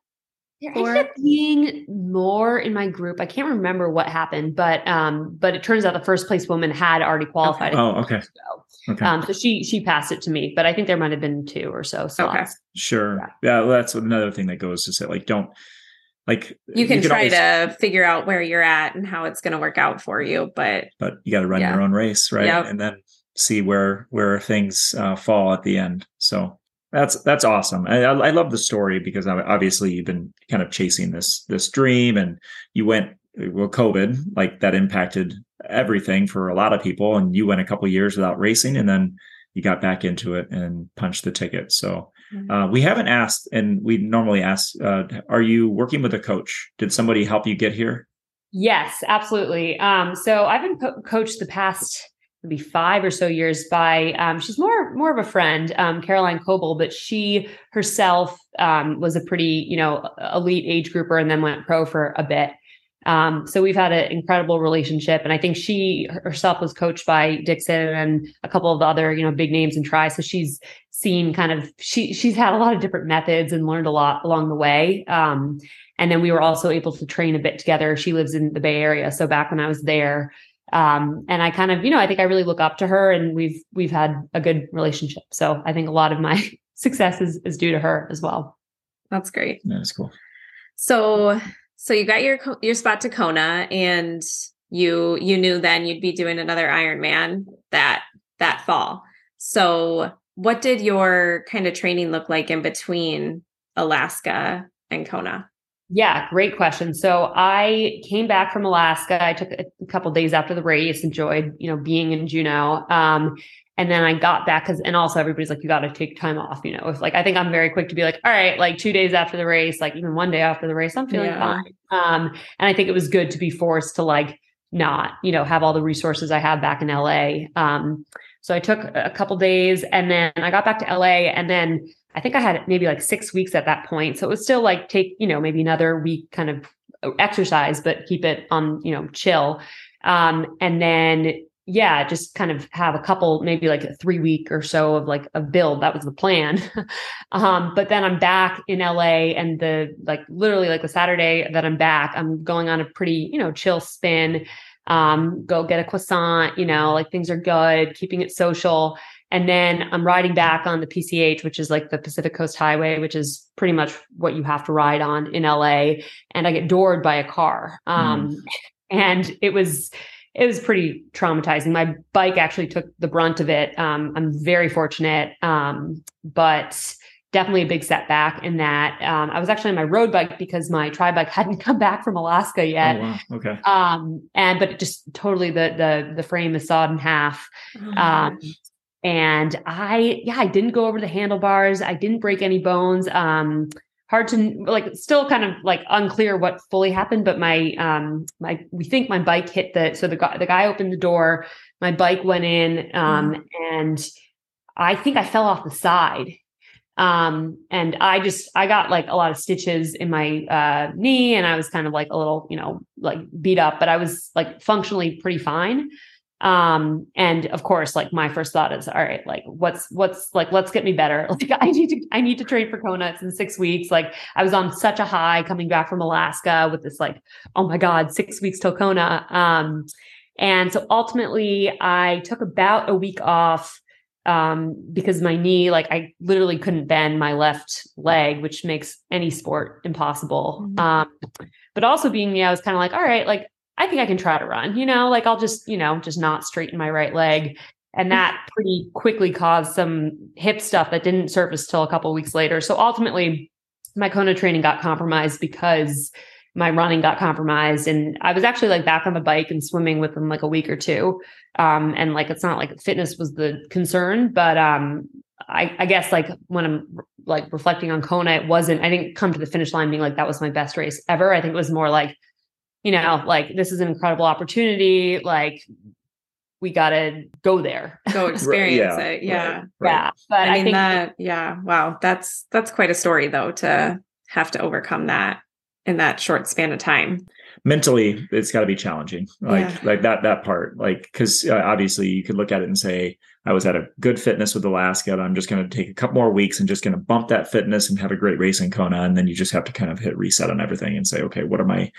there ended up being more in my group. I can't remember what happened, but um, but it turns out the first place woman had already qualified. Okay. Oh, okay. Okay. Um, so she she passed it to me, but I think there might have been two or so slots. Okay. Sure. Yeah. yeah well, that's another thing that goes to say like don't like you can, you try always, to figure out where you're at and how it's going to work out for you, but but you got to run yeah. your own race, right? Yep. And then see where where things uh, fall at the end. So that's that's awesome. I, I love the story because obviously you've been kind of chasing this this dream, and you went well, COVID like that impacted everything for a lot of people. And you went a couple years without racing, and then you got back into it and punched the ticket. So mm-hmm. uh, we haven't asked, and we normally ask, uh, are you working with a coach? Did somebody help you get here? Yes, absolutely. Um, so I've been co- coached the past maybe five or so years by um, she's more more of a friend um, caroline coble but she herself um, was a pretty you know elite age grouper and then went pro for a bit um, so we've had an incredible relationship, and I think she herself was coached by Dixon and a couple of the other you know big names in tri. So she's seen kind of she she's had a lot of different methods and learned a lot along the way. Um, and then we were also able to train a bit together. She lives in the Bay Area, so back when I was there, um, and I kind of you know I think I really look up to her, and we've we've had a good relationship. So I think a lot of my success is is due to her as well. That's great. That's cool. So so you got your your spot to Kona, and you you knew then you'd be doing another Ironman that that fall. So what did your kind of training look like in between Alaska and Kona? Yeah, great question. So I came back from Alaska. I took a couple days after the race, enjoyed, you know, being in Juneau. Um, and then I got back because, and also everybody's like, you got to take time off, you know, if like, I think I'm very quick to be like, all right, like two days after the race, like even one day after the race, I'm feeling yeah. fine. Um, and I think it was good to be forced to like not, you know, have all the resources I have back in LA. Um, so I took a couple days and then I got back to LA and then I think I had maybe like six weeks at that point. So it was still like take, you know, maybe another week kind of exercise, but keep it on, you know, chill. Um, and then yeah, just kind of have a couple, maybe like a three week or so of like a build. That was the plan. um, but then I'm back in LA and the like literally like the Saturday that I'm back, I'm going on a pretty, you know, chill spin. Um, go get a croissant, you know, like things are good, keeping it social. And then I'm riding back on the PCH, which is like the Pacific Coast Highway, which is pretty much what you have to ride on in LA. And I get doored by a car. Um, mm. And it was, it was pretty traumatizing. My bike actually took the brunt of it. Um, I'm very fortunate, um, but definitely a big setback in that. Um, I was actually on my road bike because my tri bike hadn't come back from Alaska yet. Oh, wow. Okay. Um, and but it just totally the the the frame is sawed in half. Oh, and I yeah I didn't go over the handlebars. I didn't break any bones. Um, hard to like still kind of like unclear what fully happened but my um my we think my bike hit the so the guy the guy opened the door my bike went in um mm. and i think i fell off the side um and i just i got like a lot of stitches in my uh knee and i was kind of like a little you know like beat up but i was like functionally pretty fine. Um and of course like my first thought is all right like what's what's like let's get me better. Like i need to i need to train for kona it's in six weeks. Like i was on such a high coming back from alaska with this like oh my god six weeks till kona. Um and so ultimately i took about a week off um because my knee like i literally couldn't bend my left leg which makes any sport impossible mm-hmm. um but also being me i was kind of like all right like I think I can try to run, you know, like I'll just, you know, just not straighten my right leg. And mm. that pretty quickly caused some hip stuff that didn't surface till a couple weeks later. So ultimately, my Kona training got compromised because my running got compromised. And I was actually like back on the bike and swimming within like a week or two. Um, and like it's not like fitness was the concern, but um, I, I guess like when I'm like reflecting on Kona, it wasn't, I didn't come to the finish line being like, that was my best race ever. I think it was more like, you know, like this is an incredible opportunity. Like we got to go there. Go experience yeah, it. Yeah. Right, right. Yeah. But I, I mean think that, yeah. Wow. That's, that's quite a story though, to have to overcome that in that short span of time mentally it's got to be challenging. Like yeah. like that that part like because uh, obviously you could look at it and say i was at a good fitness with alaska i'm just going to take a couple more weeks and just going to bump that fitness and have a great race in kona and then you just have to kind of hit reset on everything and say okay what are my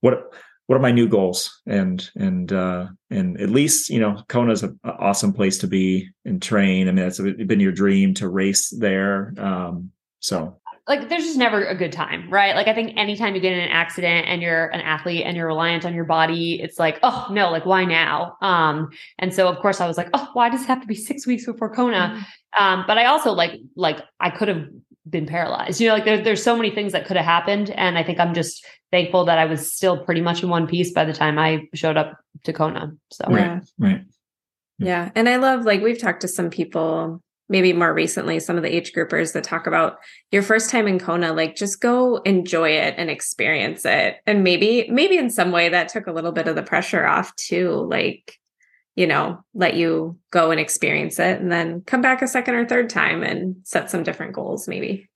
what what are my new goals? And and uh and at least you know kona's an awesome place to be and train. I mean it's been your dream to race there um so like there's just never a good time, right? Like I think anytime you get in an accident and you're an athlete and you're reliant on your body, it's like, oh no, like why now? Um, and so of course I was like, oh, why does it have to be six weeks before Kona? Mm-hmm. Um, but I also like like I could have been paralyzed. You know, like there, there's so many things that could have happened. And I think I'm just thankful that I was still pretty much in one piece by the time I showed up to Kona. So right, right. Yeah. And I love like we've talked to some people maybe more recently some of the age groupers that talk about your first time in Kona like just go enjoy it and experience it. And maybe maybe in some way that took a little bit of the pressure off too like you know let you go and experience it and then come back a second or third time and set some different goals maybe.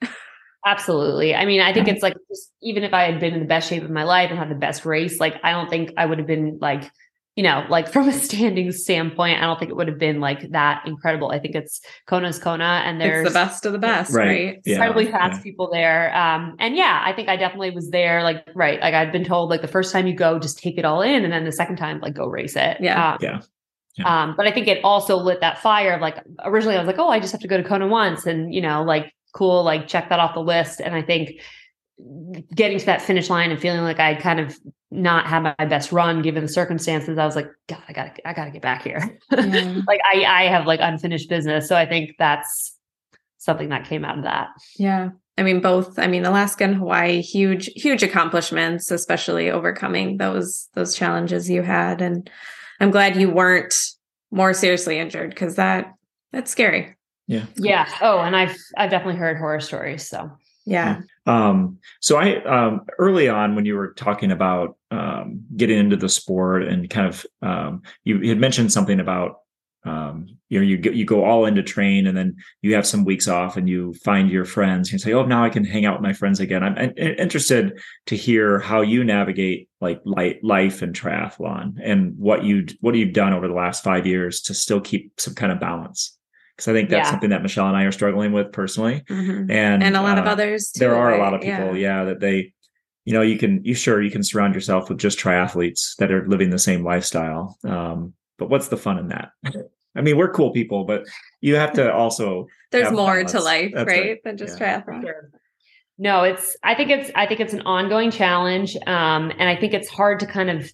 Absolutely. I mean, I think it's like just, even if I had been in the best shape of my life and had the best race, like I don't think I would have been like you know, like from a standing standpoint, I don't think it would have been like that incredible. I think it's Kona's Kona and there's it's the best of the best, right? right? Yeah. Incredibly fast yeah. people there. Um, and yeah, I think I definitely was there. Like, right. Like I'd been told like the first time you go, just take it all in. And then the second time, like go race it. Yeah. Um, yeah. yeah. Um, but I think it also lit that fire of like originally I was like, oh, I just have to go to Kona once and you know, like cool, like check that off the list. And I think getting to that finish line and feeling like I'd kind of not had my best run given the circumstances, I was like, God, I gotta, I gotta get back here. Yeah. like I, I have like unfinished business. So I think that's something that came out of that. Yeah. I mean, both, I mean, Alaska and Hawaii, huge, huge accomplishments, especially overcoming those, those challenges you had. And I'm glad you weren't more seriously injured because that, that's scary. Yeah. Yeah. Oh, and I've, I've definitely heard horror stories. So yeah. Um, so I um, early on when you were talking about um, getting into the sport and kind of um, you had mentioned something about um, you know you you go all into train and then you have some weeks off and you find your friends and say oh now I can hang out with my friends again. I'm, interested to hear how you navigate like life and triathlon and what you what you've done over the last five years to still keep some kind of balance because I think that's yeah. something that Michelle and I are struggling with personally, mm-hmm. and and a lot uh, of others. Too, there are right? a lot of people, yeah. yeah, that they, you know, you can you sure you can surround yourself with just triathletes that are living the same lifestyle. Um, but what's the fun in that? I mean, we're cool people, but you have to also. There's more balance. to life, right, right, than just yeah. triathlon. Sure. No, it's. I think it's. I think it's an ongoing challenge, um, and I think it's hard to kind of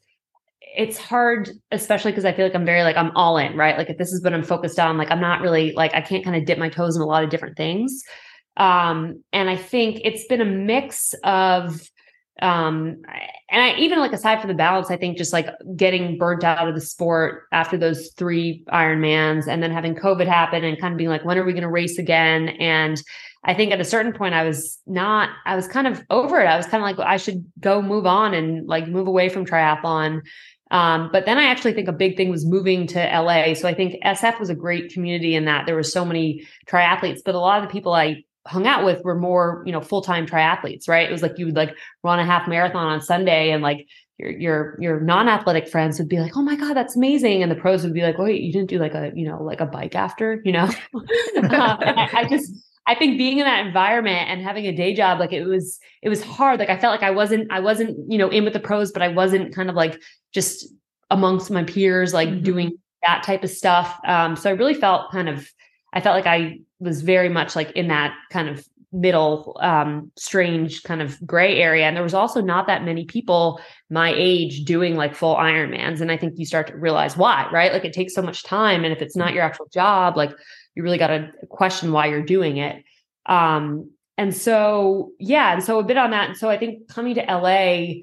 it's hard, especially because I feel like I'm very like I'm all in, right? Like if this is what I'm focused on, like I'm not really like I can't kind of dip my toes in a lot of different things. Um, and I think it's been a mix of um and I even like aside from the balance, I think just like getting burnt out of the sport after those three Ironmans and then having COVID happen and kind of being like, when are we going to race again? And I think at a certain point I was not, I was kind of over it. I was kind of like, I should go move on and like move away from triathlon. Um, but then I actually think a big thing was moving to LA. So I think SF was a great community in that there were so many triathletes, but a lot of the people I hung out with were more, you know, full-time triathletes, right? It was like you would like run a half marathon on Sunday and like your your your non-athletic friends would be like, "Oh my god, that's amazing," and the pros would be like, "Wait, you didn't do like a you know like a bike after?" You know, uh, I, I, just I think being in that environment and having a day job, like it was, it was hard. Like I felt like I wasn't, I wasn't, you know, in with the pros, but I wasn't kind of like just amongst my peers, like mm-hmm. doing that type of stuff. Um, so I really felt kind of, I felt like I was very much like in that kind of middle, um, strange kind of gray area. And there was also not that many people my age doing like full Ironmans. And I think you start to realize why, right? Like it takes so much time. And if it's not your actual job, like you really got to question why you're doing it. Um, and so, yeah, and so a bit on that. And so I think coming to LA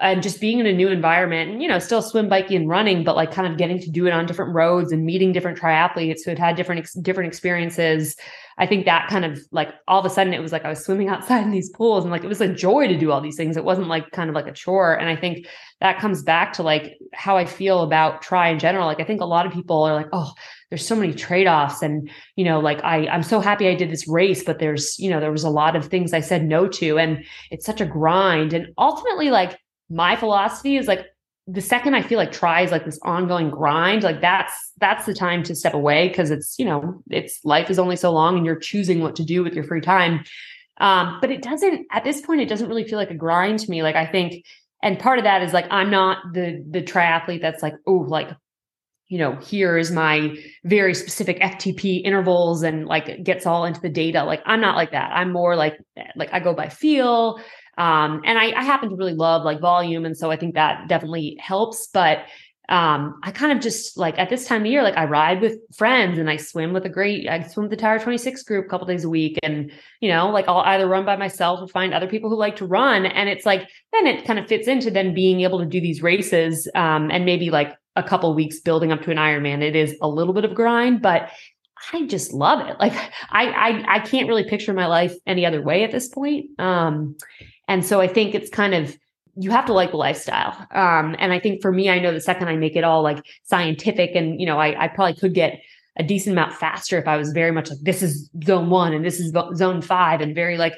and just being in a new environment and, you know, still swim, biking and running, but like kind of getting to do it on different roads and meeting different triathletes who had had different, different experiences. I think that kind of like all of a sudden it was like I was swimming outside in these pools and like it was a joy to do all these things. It wasn't like kind of like a chore. And I think that comes back to like how I feel about tri in general. Like I think a lot of people are like, oh, there's so many trade-offs. And, you know, like I, I'm so happy I did this race, but there's, you know, there was a lot of things I said no to. And it's such a grind. And ultimately, like my philosophy is like the second I feel like tri is like this ongoing grind, like that's that's the time to step away because it's you know it's life is only so long and you're choosing what to do with your free time. Um, but it doesn't at this point it doesn't really feel like a grind to me. Like I think, and part of that is like I'm not the the triathlete that's like oh like you know here is my very specific FTP intervals and like gets all into the data. Like I'm not like that. I'm more like like I go by feel. Um, and I, I happen to really love like volume. And so I think that definitely helps. But um, I kind of just like at this time of year, like I ride with friends and I swim with a great, I swim with the Tower 26 group a couple days a week. And, you know, like I'll either run by myself or find other people who like to run. And it's like, then it kind of fits into then being able to do these races um, and maybe like a couple weeks building up to an Ironman. It is a little bit of grind, but I just love it. Like I, I, I can't really picture my life any other way at this point. Um, and so I think it's kind of you have to like the lifestyle. Um, and I think for me, I know the second I make it all like scientific and, you know, I, I probably could get a decent amount faster if I was very much like, this is zone one and this is zone five and very like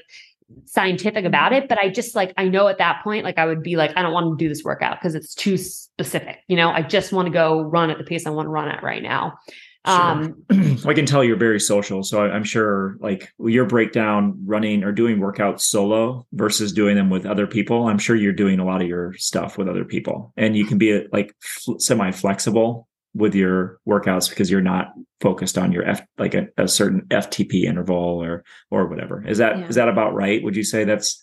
scientific about it. But I just like, I know at that point, like I would be like, I don't want to do this workout because it's too specific. You know, I just want to go run at the pace I want to run at right now. Sure. Um, I can tell you're very social, so I'm sure like your breakdown running or doing workouts solo versus doing them with other people. I'm sure you're doing a lot of your stuff with other people, and you can be like f- semi flexible with your workouts because you're not focused on your F like a, a certain FTP interval or or whatever. Is that yeah. is that about right? Would you say that's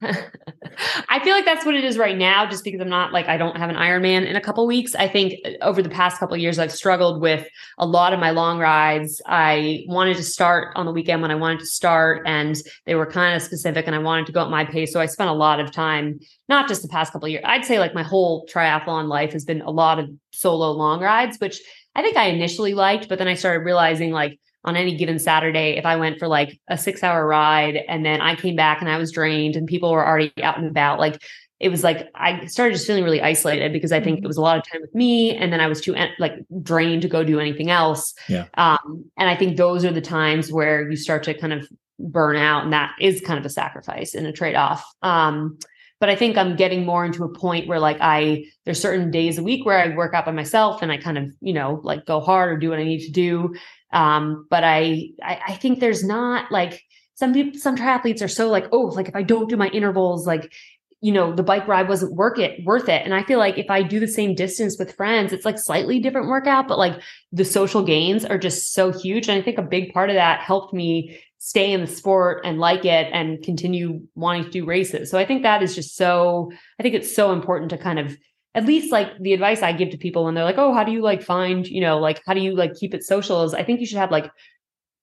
I feel like that's what it is right now, just because I'm not like I don't have an Ironman in a couple weeks. I think uh, over the past couple years, I've struggled with a lot of my long rides. I wanted to start on the weekend when I wanted to start, and they were kind of specific, and I wanted to go at my pace. So I spent a lot of time, not just the past couple years. I'd say like my whole triathlon life has been a lot of solo long rides, which I think I initially liked, but then I started realizing like on any given Saturday, if I went for like a six hour ride and then I came back and I was drained and people were already out and about, like it was like I started just feeling really isolated because I think mm-hmm. it was a lot of time with me, and then I was too like drained to go do anything else. Yeah. Um, and I think those are the times where you start to kind of burn out, and that is kind of a sacrifice and a trade off. Um, but I think I'm getting more into a point where like I there's certain days a week where I work out by myself and I kind of you know like go hard or do what I need to do, um, but I, I, I think there's not like some people, some triathletes are so like, oh, like if I don't do my intervals, like, you know, the bike ride wasn't worth it, worth it. And I feel like if I do the same distance with friends, it's like slightly different workout, but like the social gains are just so huge. And I think a big part of that helped me stay in the sport and like it and continue wanting to do races. So I think that is just so, I think it's so important to kind of at least like the advice I give to people when they're like, oh, how do you like find, you know, like how do you like keep it social is I think you should have like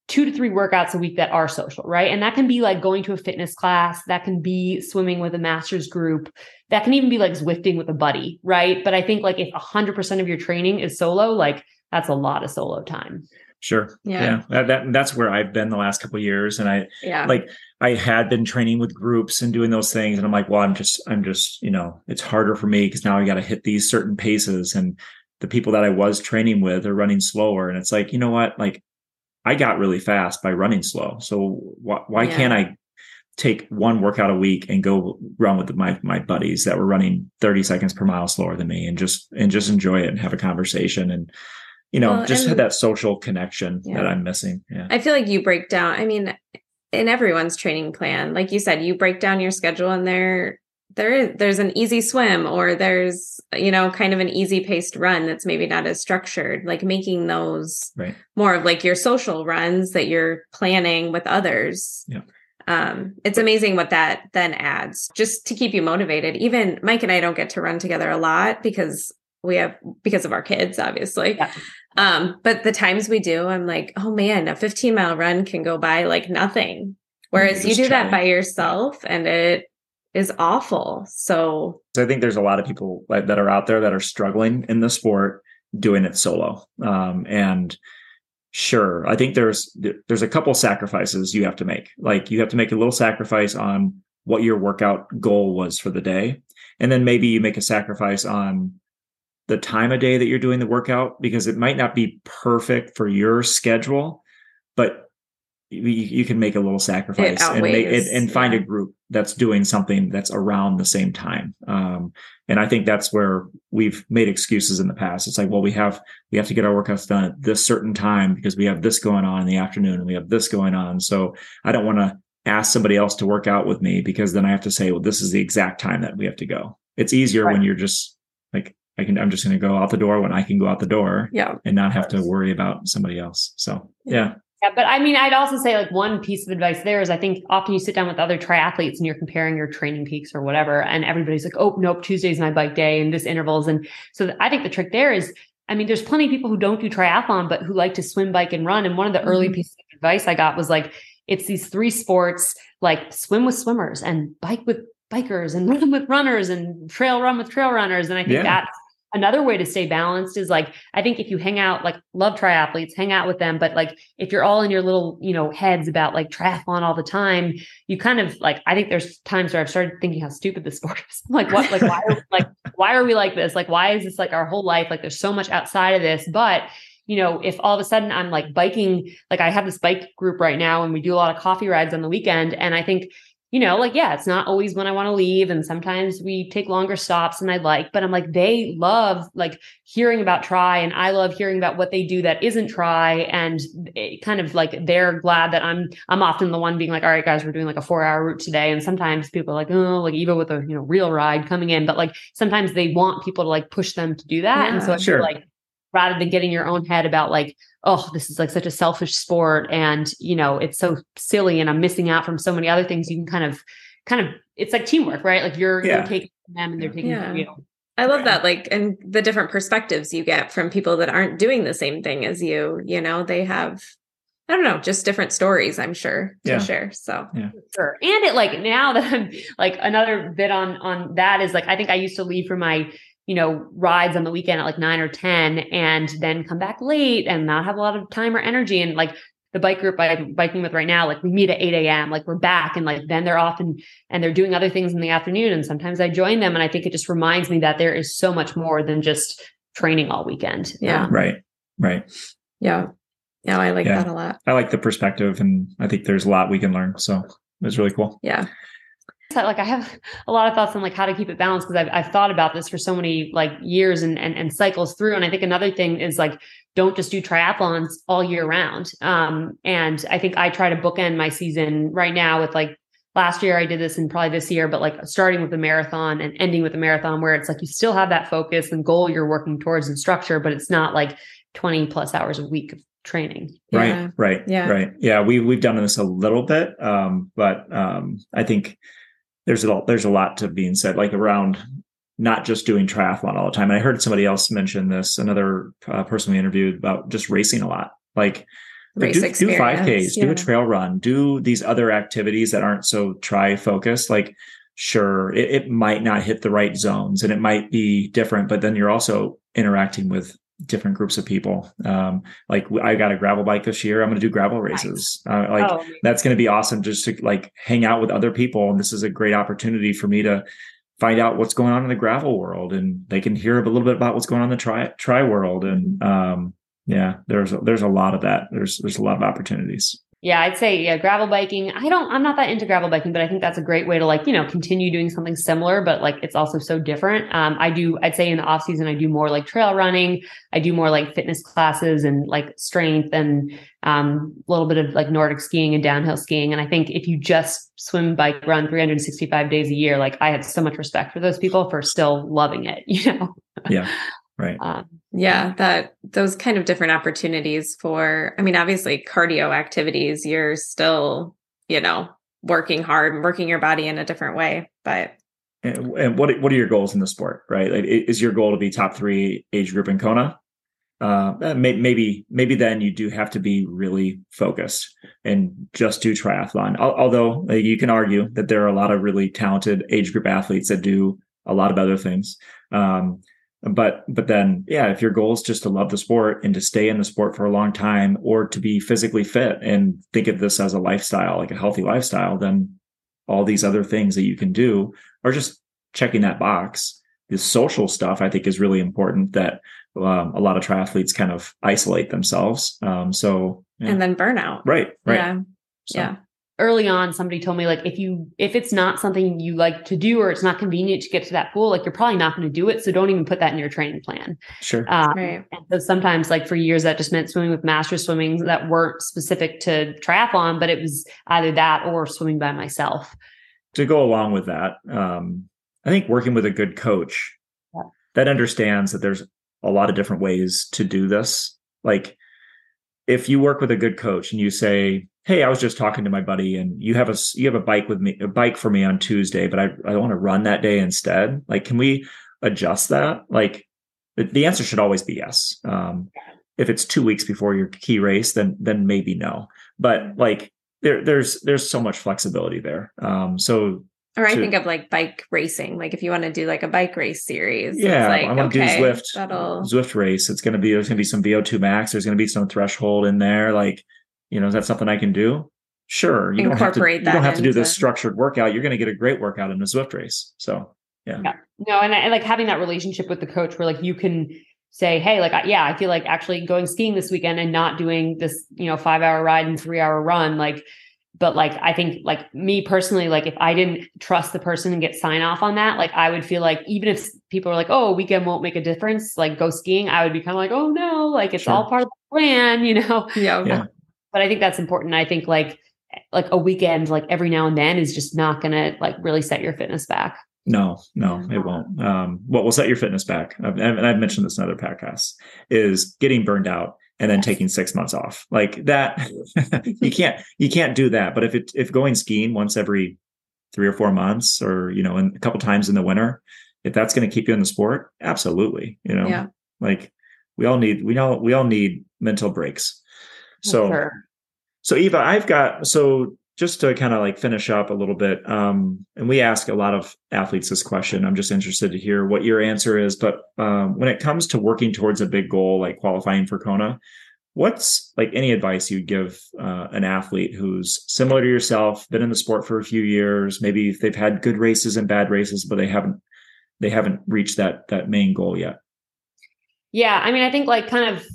two to three workouts a week that are social, right? And that can be like going to a fitness class, that can be swimming with a master's group, that can even be like Zwifting with a buddy, right? But I think like if 100% of your training is solo, like that's a lot of solo time. Sure. Yeah. yeah. That, that, that's where I've been the last couple years. And I yeah. like I had been training with groups and doing those things. And I'm like, well, I'm just, I'm just, you know, it's harder for me because now I got to hit these certain paces. And the people that I was training with are running slower. And it's like, you know what? Like I got really fast by running slow. So wh- why yeah. can't I take one workout a week and go run with my my buddies that were running 30 seconds per mile slower than me and just and just enjoy it and have a conversation and you know well, just had that social connection yeah. that i'm missing yeah i feel like you break down i mean in everyone's training plan. Like you said you break down your schedule and there there is there's an easy swim or there's you know kind of an easy paced run that's maybe not as structured like making those right. more of like your social runs that you're planning with others. Yeah. Um it's amazing what that then adds just to keep you motivated. Even mike and i don't get to run together a lot because we have because of our kids obviously yeah. Um, but the times we do, I'm like, oh man, a 15 mile run can go by like nothing. Whereas you do that by yourself and it is awful. So I think there's a lot of people that are out there that are struggling in the sport doing it solo. Um, and Sure. I think there's there's a couple sacrifices you have to make. Like you have to make a little sacrifice on what your workout goal was for the day. And then maybe you make a sacrifice on the time of day that you're doing the workout because it might not be perfect for your schedule, but you, you can make a little sacrifice and, make, and, and, find yeah. a group that's doing something that's around the same time. Um, and I think that's where we've made excuses in the past. It's like, well, we have we have to get our workouts done at this certain time because we have this going on in the afternoon and we have this going on. So I don't want to ask somebody else to work out with me because then I have to say, well, this is the exact time that we have to go. It's easier right. when you're just I can, I'm just going to go out the door when I can go out the door yeah. and not have to worry about somebody else. So yeah. Yeah, but I mean, I'd also say like one piece of advice there is I think often you sit down with other triathletes and you're comparing your training peaks or whatever, and everybody's like, oh, nope, Tuesday's my bike day and this intervals. And so I think the trick there is, I mean, there's plenty of people who don't do triathlon, but who like to swim, bike, and run. And one of the mm-hmm. early pieces of advice I got was like, it's these three sports like swim with swimmers and bike with bikers and run with runners and trail run with trail runners. And I think yeah. that's another way to stay balanced is like i think if you hang out like love triathletes hang out with them but like if you're all in your little you know heads about like triathlon all the time you kind of like i think there's times where i've started thinking how stupid this sport is like what like why are, like why are we like this like why is this like our whole life like there's so much outside of this but you know, if all of a sudden I'm like biking, like I have this bike group right now and we do a lot of coffee rides on the weekend. And I think you know, like, yeah, it's not always when I want to leave. And sometimes we take longer stops than I'd like, but I'm like, they love like hearing about tri. and I love hearing about what they do that isn't tri. And kind of like they're glad that I'm, I'm often the one being like, all right, guys, we're doing like a four hour route today. And sometimes people are like, oh, like even with a, you know, real ride coming in. But like sometimes they want people to like push them to do that. Yeah, and so I sure. feel like rather than getting your own head about like, oh, this is like such a selfish sport and, you know, it's so silly and I'm missing out from so many other things. You can kind of, kind of, it's like teamwork, right? Like you're, yeah. you're taking them and they're taking yeah. you. Know, I love that. Like, and the different perspectives you get from people that aren't doing the same thing as you, you know, they have, I don't know, just different stories, I'm sure, to yeah. share. So yeah. sure. And it like now that I'm like another bit on on that is like I think I used to leave for my you know, rides on the weekend at like nine or 10 and then come back late and not have a lot of time or energy. And like the bike group I'm biking with right now, like we meet at 8 a.m., like we're back and like then they're off and, and they're doing other things in the afternoon. And sometimes I join them. And I think it just reminds me that there is so much more than just training all weekend. Yeah. Right. Right. Yeah. Yeah. I like yeah. that a lot. I like the perspective and I think there's a lot we can learn. So it's really cool. Yeah like I have a lot of thoughts on like how to keep it balanced because I've, I've thought about this for so many like years and, and and cycles through. And I think another thing is like don't just do triathlons all year round. Um, and I think I try to bookend my season right now with like last year I did this and probably this year, but like starting with a marathon and ending with a marathon where it's like you still have that focus and goal you're working towards and structure, but it's not like 20 plus hours a week of training. Right, yeah. right, yeah. right. Yeah, we we've done this a little bit, um, but um, I think there's a lot, there's a lot to being said, like around not just doing triathlon all the time. And I heard somebody else mention this, another uh, person we interviewed about just racing a lot, like do, do 5Ks, yeah. do a trail run, do these other activities that aren't so tri focused. Like, sure, it, it might not hit the right zones and it might be different, but then you're also interacting with different groups of people. Um, like I got a gravel bike this year. I'm going to do gravel races. Nice. Uh, like oh. that's going to be awesome just to like hang out with other people. And this is a great opportunity for me to find out what's going on in the gravel world and they can hear a little bit about what's going on in the tri tri world. And, um, yeah, there's, there's a lot of that. There's, there's a lot of opportunities. Yeah, I'd say yeah, gravel biking. I don't I'm not that into gravel biking, but I think that's a great way to like, you know, continue doing something similar, but like it's also so different. Um, I do I'd say in the off season I do more like trail running, I do more like fitness classes and like strength and um, a little bit of like Nordic skiing and downhill skiing. And I think if you just swim, bike, run 365 days a year, like I have so much respect for those people for still loving it, you know? Yeah. Right. Um, yeah, that those kind of different opportunities for, I mean, obviously cardio activities, you're still, you know, working hard and working your body in a different way. But and, and what what are your goals in the sport? Right? Like, is your goal to be top three age group in Kona? Uh, eh, maybe maybe then you do have to be really focused and just do triathlon. Although you can argue that there are a lot of really talented age group athletes that do a lot of other things. Um, but but then yeah if your goal is just to love the sport and to stay in the sport for a long time or to be physically fit and think of this as a lifestyle like a healthy lifestyle then all these other things that you can do are just checking that box. The social stuff i think is really important that um, a lot of triathletes kind of isolate themselves. Um, so yeah. and then burnout. Right right. Yeah. So. yeah early on somebody told me like if you if it's not something you like to do or it's not convenient to get to that pool like you're probably not going to do it so don't even put that in your training plan sure um, right. and so sometimes like for years that just meant swimming with master swimming that weren't specific to triathlon but it was either that or swimming by myself to go along with that um, i think working with a good coach yeah. that understands that there's a lot of different ways to do this like if you work with a good coach and you say hey i was just talking to my buddy and you have a you have a bike with me a bike for me on tuesday but i, I want to run that day instead like can we adjust that like the answer should always be yes um, if it's two weeks before your key race then then maybe no but like there there's there's so much flexibility there um, so or I to, think of like bike racing. Like if you want to do like a bike race series, yeah, like, I want to okay, do Zwift, that'll... Zwift race. It's going to be there's going to be some VO2 max. There's going to be some threshold in there. Like you know, is that something I can do? Sure. You don't have to, you don't have to do this structured workout. You're going to get a great workout in a Zwift race. So yeah. yeah. No, and, I, like having that relationship with the coach where like you can say, Hey, like, I, yeah, I feel like actually going skiing this weekend and not doing this, you know, five hour ride and three hour run, like, but like i think like me personally like if i didn't trust the person and get sign off on that like i would feel like even if people are like oh weekend won't make a difference like go skiing i would be kind of like oh no like it's sure. all part of the plan you know yeah. yeah but I think that's important. I think like like a weekend like every now and then is just not going to like really set your fitness back. No, no, it won't. Um, what will set your fitness back, and I've mentioned this in other podcasts, is getting burned out and then taking six months off. Like that, you can't you can't do that. But if it if going skiing once every three or four months, or you know, in, a couple times in the winter, if that's going to keep you in the sport, absolutely. You know, yeah. like we all need we all we all need mental breaks. So, sure. So Eva, I've got so just to kind of like finish up a little bit, um, and we ask a lot of athletes this question. I'm just interested to hear what your answer is. But um, when it comes to working towards a big goal like qualifying for Kona, what's like any advice you'd give uh, an athlete who's similar to yourself, been in the sport for a few years, maybe they've had good races and bad races, but they haven't they haven't reached that that main goal yet? Yeah, I mean, I think like kind of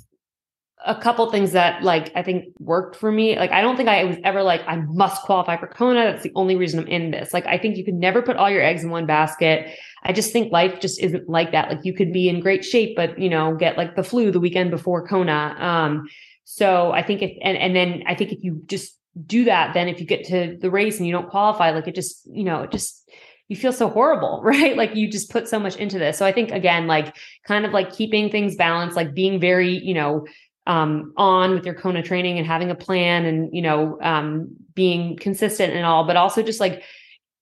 a couple things that like I think worked for me. Like I don't think I was ever like I must qualify for Kona. That's the only reason I'm in this. Like I think you can never put all your eggs in one basket. I just think life just isn't like that. Like you could be in great shape, but you know, get like the flu the weekend before Kona. Um, so I think if and and then I think if you just do that, then if you get to the race and you don't qualify, like it just you know it just you feel so horrible, right? Like you just put so much into this. So I think again, like kind of like keeping things balanced, like being very, you know, um, on with your Kona training and having a plan and, you know, um, being consistent and all, but also just like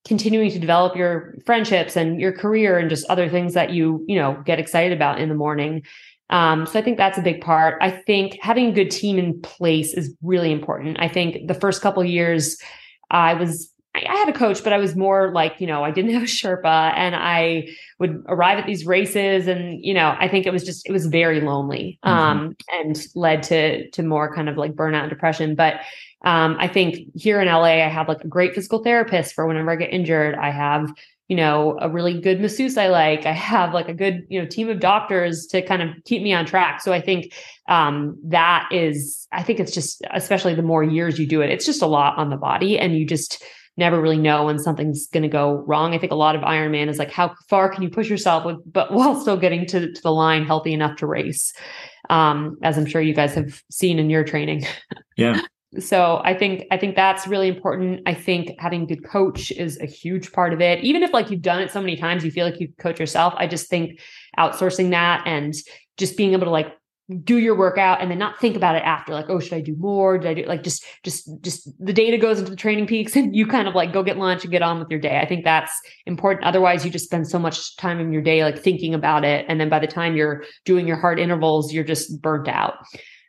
continuing to develop your friendships and your career and just other things that you, you know, get excited about in the morning. Um, so I think that's a big part. I think having a good team in place is really important. I think the first couple years I was I had a coach, but I was more like, you know, I didn't have a Sherpa and I would arrive at these races and, you know, I think it was just, it was very lonely mm-hmm. um, and led to, to more kind of like burnout and depression. But um, I think here in LA, I have like a great physical therapist for whenever I get injured. I have, you know, a really good masseuse I like. I have like a good, you know, team of doctors to kind of keep me on track. So I think um, that is, I think it's just, especially the more years you do it, it's just a lot on the body and you just, never really know when something's going to go wrong. I think a lot of Ironman is like, how far can you push yourself with, but while still getting to, to the line healthy enough to race? Um, as I'm sure you guys have seen in your training. Yeah. so I think, I think that's really important. I think having a good coach is a huge part of it. Even if like you've done it so many times, you feel like you coach yourself. I just think outsourcing that and just being able to like do your workout and then not think about it after like oh should i do more? Did i do like just just just the data goes into the training peaks and you kind of like go get lunch and get on with your day. I think that's important. Otherwise you just spend so much time in your day like thinking about it and then by the time you're doing your hard intervals you're just burnt out.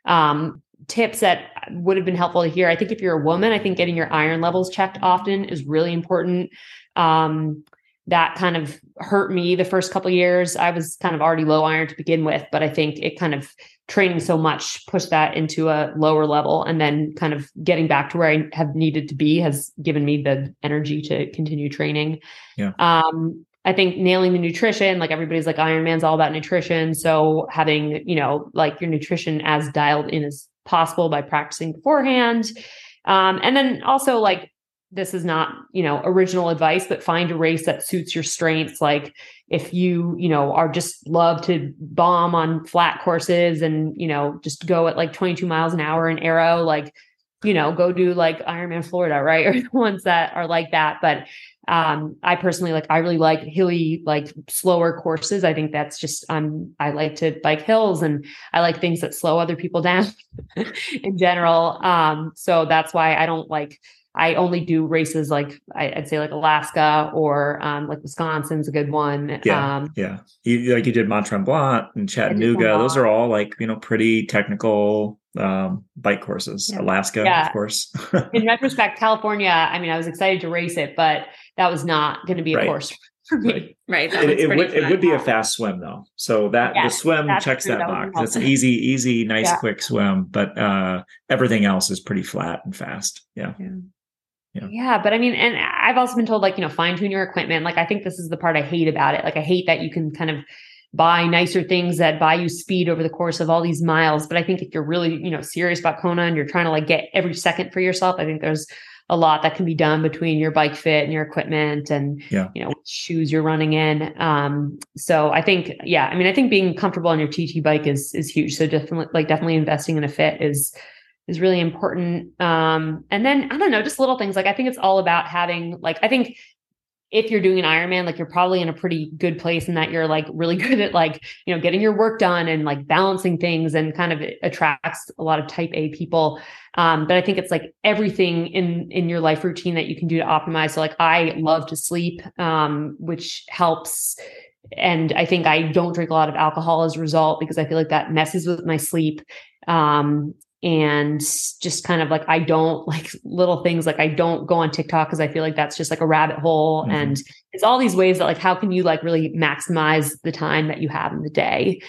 Um, tips that would have been helpful to hear i think if you're a woman i think getting your iron levels checked often is really important. Um, that kind of hurt me the first couple years. I was kind of already low iron to begin with, but I think it kind of training so much pushed that into a lower level and then kind of getting back to where I have needed to be has given me the energy to continue training. Yeah. Um, I think nailing the nutrition, like everybody's like Ironman's all about nutrition. So having, you know, like your nutrition as dialed in as possible by practicing beforehand. Um, and then also like this is not you know original advice but find a race that suits your strengths. Like if you you know are just love to bomb on flat courses and you know just go at like 22 miles an hour in aero like you know go do like ironman florida right? Or the ones that are like that. But um i personally like i really like hilly like slower courses. I think that's just um i like to bike hills and i like things that slow other people down in general. Um so that's why i don't like I only do races like I'd say like Alaska or um, like Wisconsin's a good one. Yeah, um, yeah. You, like you did Mont Tremblant and Chattanooga. Those are all like you know pretty technical um, bike courses. Yeah. Alaska, yeah. of course. In retrospect, California. I mean, I was excited to race it, but that was not going to be a right. course for me. Right. right. It, it would it would be a fast swim though. So that yes, the swim checks that, that box. It's an easy, easy, nice, yeah. quick swim. But uh, everything else is pretty flat and fast. Yeah. Yeah. Yeah. But I mean, and I've also been told like, you know, fine tune your equipment. Like, I think this is the part I hate about it. Like, I hate that you can kind of buy nicer things that buy you speed over the course of all these miles. But I think if you're really, you know, serious about Kona and you're trying to like get every second for yourself, I think there's a lot that can be done between your bike fit and your equipment and yeah. you know shoes you're running in um so i think yeah i mean i think being comfortable on your tt bike is is huge so definitely like definitely investing in a fit is is really important. Um, and then I don't know, just little things. Like I think it's all about having like I think if you're doing an Ironman, like you're probably in a pretty good place in that you're like really good at like, you know, getting your work done and like balancing things and kind of attracts a lot of type A people. Um, but I think it's like everything in in your life routine that you can do to optimize. So like I love to sleep, um, which helps. And I think I don't drink a lot of alcohol as a result because I feel like that messes with my sleep. Um, and just kind of like I don't like little things like I don't go on TikTok because I feel like that's just like a rabbit hole. Mm-hmm. and it's all these ways that like how can you like really maximize the time that you have in the day?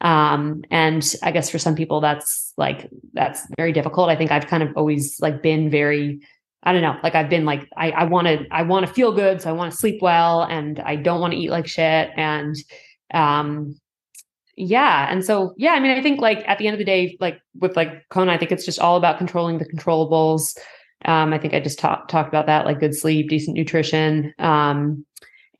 Um and I guess for some people that's like that's very difficult. I think I've kind of always like been very I don't know like I've been like I I want to I want to feel good so I want to sleep well and I don't want to eat like shit. And um yeah and so yeah i mean i think like at the end of the day like with like kona i think it's just all about controlling the controllables. Um i think i just talked talked about that like good sleep decent nutrition um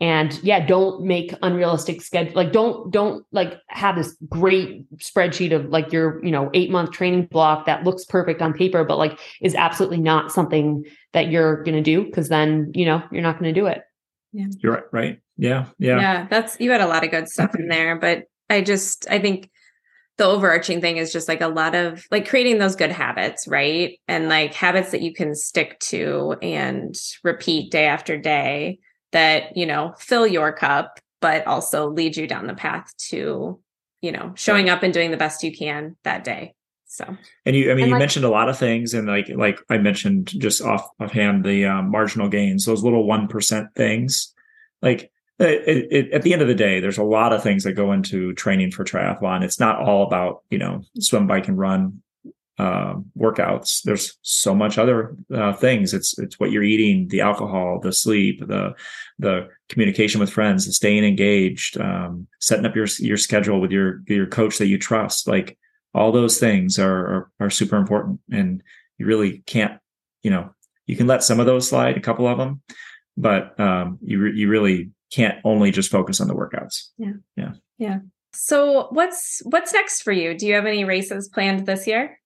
and yeah don't make unrealistic schedule like don't don't like have this great spreadsheet of like your you know eight month training block that looks perfect on paper but like is absolutely not something that you're going to do because then you know you're not going to do it. Yeah. You're right right? Yeah yeah. Yeah that's you had a lot of good stuff in there but I just I think the overarching thing is just like a lot of like creating those good habits, right? And like habits that you can stick to and repeat day after day that, you know, fill your cup, but also lead you down the path to, you know, showing up and doing the best you can that day. So, and you, I mean, and you like, mentioned a lot of things, and like, like I mentioned just off offhand, the um, marginal gains, those little one percent things. Like, it, it, at the end of the day, there's a lot of things that go into training for triathlon. It's not all about you know swim, bike, and run uh, workouts. There's so much other uh, things. It's it's what you're eating, the alcohol, the sleep, the the communication with friends, the staying engaged, um, setting up your your schedule with your your coach that you trust. Like all those things are, are are super important, and you really can't you know you can let some of those slide, a couple of them, but um, you re- you really can't only just focus on the workouts. Yeah. Yeah. Yeah. So what's what's next for you? Do you have any races planned this year?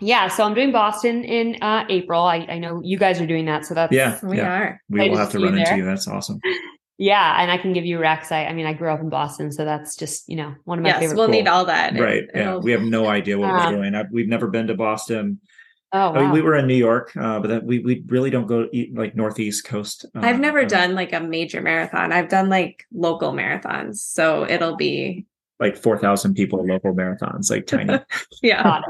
Yeah, so I'm doing Boston in uh, April. I, I know you guys are doing that, so that's yeah, we yeah. are. We will have to run into you. That's awesome. Yeah, and I can give you Rex. I, I mean, I grew up in Boston, so that's just you know one of my yes, favorite. We'll cool. need all that. Right. It, yeah, we have no idea what we're doing. I've, we've never been to Boston. Oh, wow. I mean, we were in New York, uh, but that, we we really don't go eat, like northeast coast. Uh, I've never uh, done like a major marathon. I've done like local marathons, so it'll be like 4,000 people local marathons, like tiny. yeah.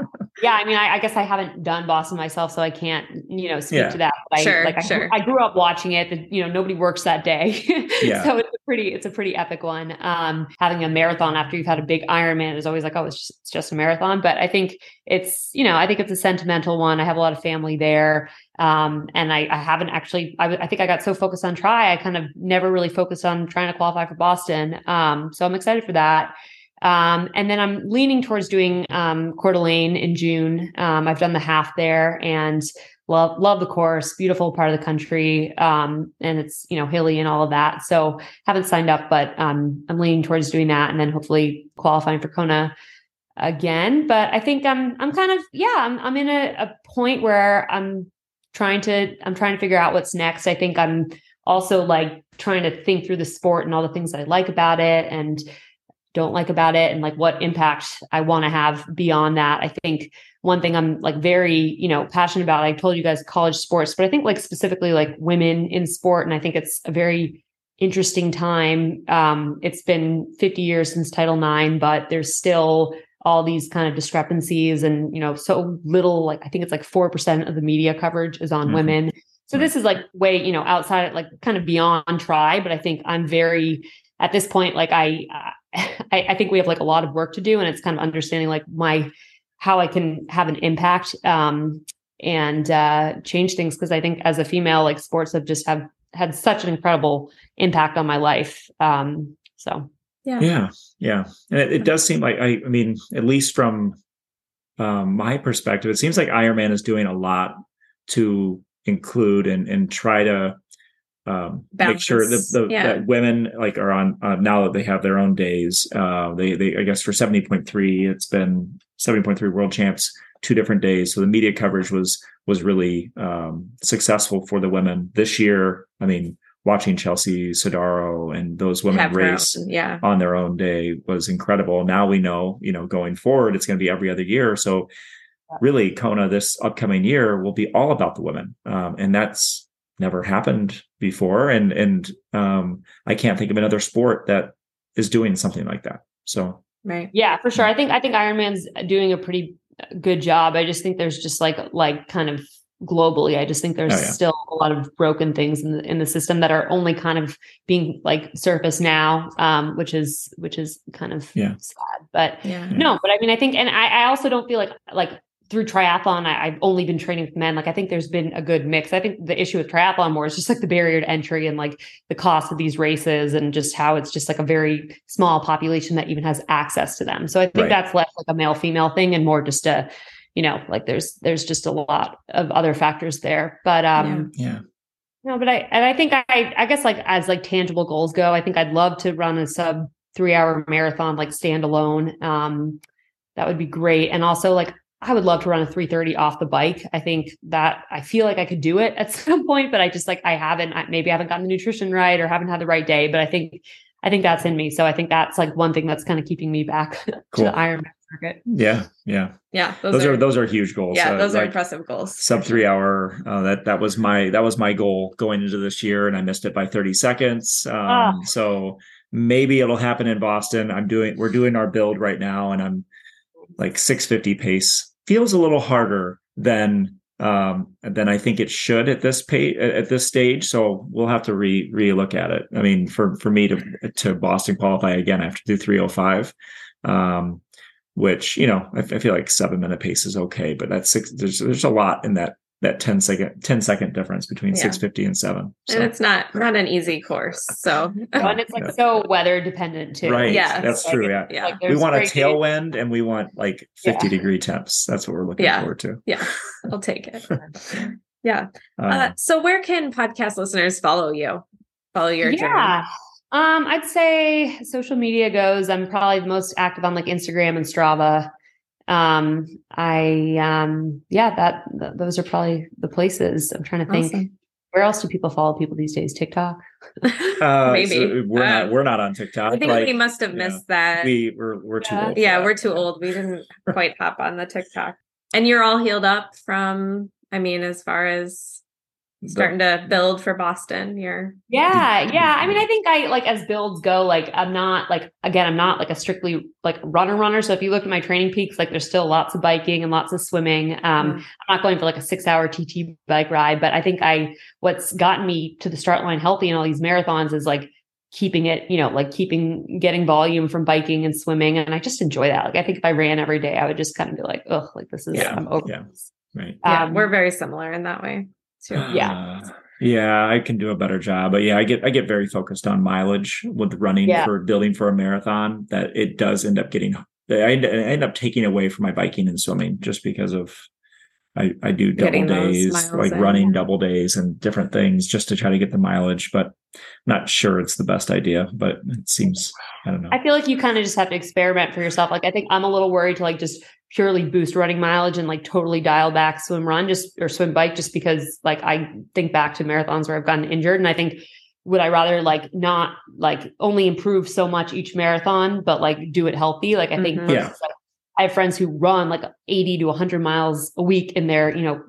Yeah. I mean, I, I, guess I haven't done Boston myself, so I can't, you know, speak yeah. to that. But sure. I, like, sure. I, I, grew up watching it. But, you know, nobody works that day. yeah. so it's a pretty, it's a pretty epic one. Um, having a marathon after you've had a big Ironman is always like, oh, it's just, it's just a marathon. But I think it's, you know, I think it's a sentimental one. I have a lot of family there. Um, and I, I haven't actually, I, I think I got so focused on tri, I kind of never really focused on trying to qualify for Boston. Um, so I'm excited for that. Um, and then I'm leaning towards doing um, Coeur d'Alene in June. Um, I've done the half there and love love the course. Beautiful part of the country, um, and it's you know hilly and all of that. So haven't signed up, but um, I'm leaning towards doing that, and then hopefully qualifying for Kona again. But I think I'm I'm kind of yeah I'm I'm in a, a point where I'm trying to I'm trying to figure out what's next. I think I'm also like trying to think through the sport and all the things that I like about it and don't like about it and like what impact I want to have beyond that. I think one thing I'm like very, you know, passionate about, I told you guys college sports, but I think like specifically like women in sport. And I think it's a very interesting time. Um, it's been 50 years since Title IX, but there's still all these kind of discrepancies and, you know, so little, like I think it's like 4% of the media coverage is on mm-hmm. women. So this is like way, you know, outside, like kind of beyond tri, but I think I'm very, at this point, like I, I, I think we have like a lot of work to do, and it's kind of understanding like my how I can have an impact um, and uh, change things because I think as a female, like sports have just have had such an incredible impact on my life. Um, so yeah, yeah, yeah, and it, it does seem like I, I mean, at least from um, my perspective, it seems like Ironman is doing a lot to include and and try to um, make sure that the yeah. that women like are on uh, now that they have their own days. Uh, they they I guess for seventy point three, it's been seventy point three world champs two different days. So the media coverage was was really um, successful for the women this year. I mean, watching Chelsea Sodaro and those women have race own, yeah. on their own day was incredible. Now we know, you know, going forward, it's going to be every other year. So really, Kona this upcoming year will be all about the women, um, and that's never happened before. And and um i can't think of another sport that is doing something like that. So right. Yeah for sure. I think i think ironman's doing a pretty good job. I just think there's just like like kind of globally i just think there's oh, yeah. still a lot of broken things in the in the system that are only kind of being like surfaced now um which is which is kind of yeah. sad. But yeah. no but i mean i think and i i also don't feel like like through triathlon, I, have only been training with men. Like I think there's been a good mix. I think the issue with triathlon more is just like the barrier to entry and like the cost of these races and just how it's just like a very small population that even has access to them. So I think right. that's less like a male female thing and more just a, you know, like there's there's just a lot of other factors there. But um yeah. yeah. No, but I and I think I I guess like as like tangible goals go, I think I'd love to run a sub three hour marathon like standalone. Um that would be great. And also like I would love to run a 330 off the bike. I think that I feel like I could do it at some point, but I just like I haven't maybe I haven't gotten the nutrition right or haven't had the right day, but I think I think that's in me. So I think that's like one thing that's kind of keeping me back cool. to the Ironman circuit. Yeah, yeah, yeah. Those, those are, are, those are huge goals. Yeah, uh, those are like impressive goals. Sub three hour. Uh, that that was my that was my goal going into this year, and I missed it by 30 seconds. Um, ah. So maybe it'll happen in Boston. I'm doing we're doing our build right now, and I'm like 650 pace feels a little harder than um, than I think it should at this pay at this stage. So we'll have to re re look at it. I mean, for for me to to Boston qualify again, I have to do 305. Um, which you know I, I feel like seven minute pace is okay, but that's six. There's there's a lot in that that 10 second 10 second difference between yeah. 650 and 7 so. and it's not not an easy course so. And it's like yeah. so weather dependent too. Right yeah that's like, true yeah, yeah. Like we want a tailwind and we want like 50 degree temps. That's what we're looking forward to. Yeah i'll take it. Yeah. Uh, uh, so where can podcast listeners follow you follow your yeah. Journey? um i'd say social media goes i'm probably the most active on like instagram and strava um i um yeah that th- those are probably the places i'm trying to think. Awesome. where else do people follow people these days? Tiktok? Uh, maybe. so we're not um, we're not on tiktok i think like, we must have missed that. we we're, we're too old yeah we're too old. We didn't quite hop on the tiktok. And you're all healed up from i mean as far as starting to build for Boston. You're yeah, yeah. I mean, I think I like as builds go, like I'm not like again, I'm not like a strictly like runner runner. So if you look at my training peaks, like there's still lots of biking and lots of swimming. Um, mm. I'm not going for like a six hour TT bike ride, but I think I what's gotten me to the start line healthy in all these marathons is like keeping it, you know, like keeping getting volume from biking and swimming. And I just enjoy that. Like I think if I ran every day, I would just kind of be like, oh, like this is yeah, I'm over yeah. this. Right. Yeah, um, we're very similar in that way too. Yeah. Uh, yeah, I can do a better job. But yeah, I get I get very focused on mileage with running yeah. for building for a marathon that it does end up getting I end, I end up taking away from my biking and swimming just because of I, I do double days, like in. running double days and different things just to try to get the mileage, but not sure it's the best idea, but it seems, I don't know. I feel like you kind of just have to experiment for yourself. Like, I think I'm a little worried to like just purely boost running mileage and like totally dial back swim run just or swim bike just because like I think back to marathons where I've gotten injured and I think would I rather like not like only improve so much each marathon but like do it healthy like I think mm-hmm. yeah. I have friends who run like 80 to 100 miles a week in their you know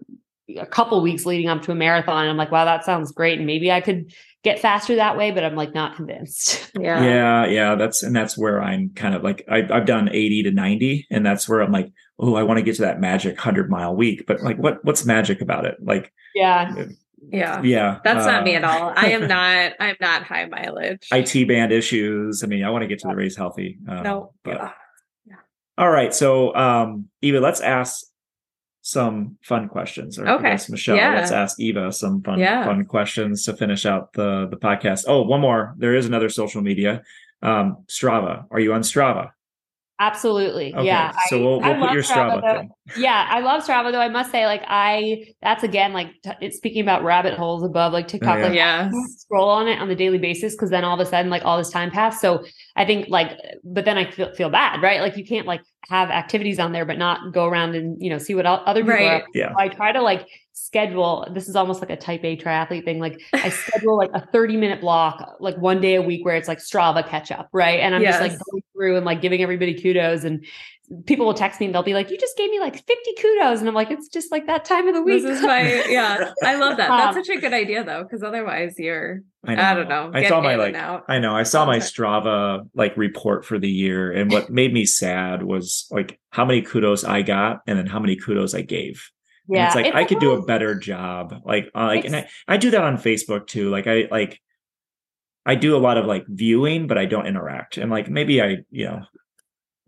a couple weeks leading up to a marathon and I'm like wow that sounds great and maybe I could get faster that way, but I'm like not convinced. Yeah. Yeah. Yeah. That's, and that's where I'm kind of like, I, I've done 80 to 90 and that's where I'm like, oh, I want to get to that magic hundred mile week, but like, what, what's magic about it? Like, yeah. Yeah. Yeah. That's uh, not me at all. I am not, I'm not high mileage. IT band issues. I mean, I want to get to the race healthy. Um, no. But, yeah. All right. So, um, Eva, let's ask some fun questions. Or okay. Michelle, yeah. let's ask Eva some fun yeah. fun questions to finish out the the podcast. Oh, one more. There is another social media. Um, Strava. Are you on Strava? Absolutely. Okay. Yeah. So we'll, we'll put your Strava, Strava Yeah. I love Strava though. I must say, like, I, that's again, like, t- it's speaking about rabbit holes above, like TikTok, oh, yeah. like, yes. scroll on it on the daily basis. Cause then all of a sudden, like, all this time passed. So I think, like, but then I feel, feel bad, right? Like, you can't, like, have activities on there, but not go around and, you know, see what other people right. are. Yeah. So I try to, like, schedule this is almost like a type A triathlete thing. Like I schedule like a 30 minute block, like one day a week where it's like Strava catch up, right? And I'm yes. just like going through and like giving everybody kudos and people will text me and they'll be like, You just gave me like 50 kudos. And I'm like, it's just like that time of the week. This is my yeah. I love that. That's um, such a good idea though, because otherwise you're I, I, don't know. I saw my like I know I saw my Strava like report for the year. And what made me sad was like how many kudos I got and then how many kudos I gave. Yeah, and it's like it's I could do a better job. Like, uh, like, and I, I do that on Facebook too. Like, I like, I do a lot of like viewing, but I don't interact. And like, maybe I, you know,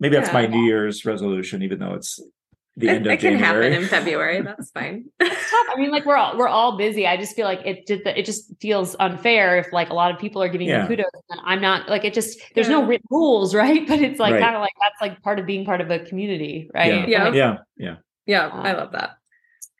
maybe that's yeah, my New Year's resolution, even though it's the it, end of it can January. happen in February. That's fine. I mean, like we're all we're all busy. I just feel like it just it just feels unfair if like a lot of people are giving yeah. me kudos and I'm not like it just there's yeah. no written rules, right? But it's like right. kind of like that's like part of being part of a community, right? Yeah. Yeah. yeah. Yeah. Yeah. I love that.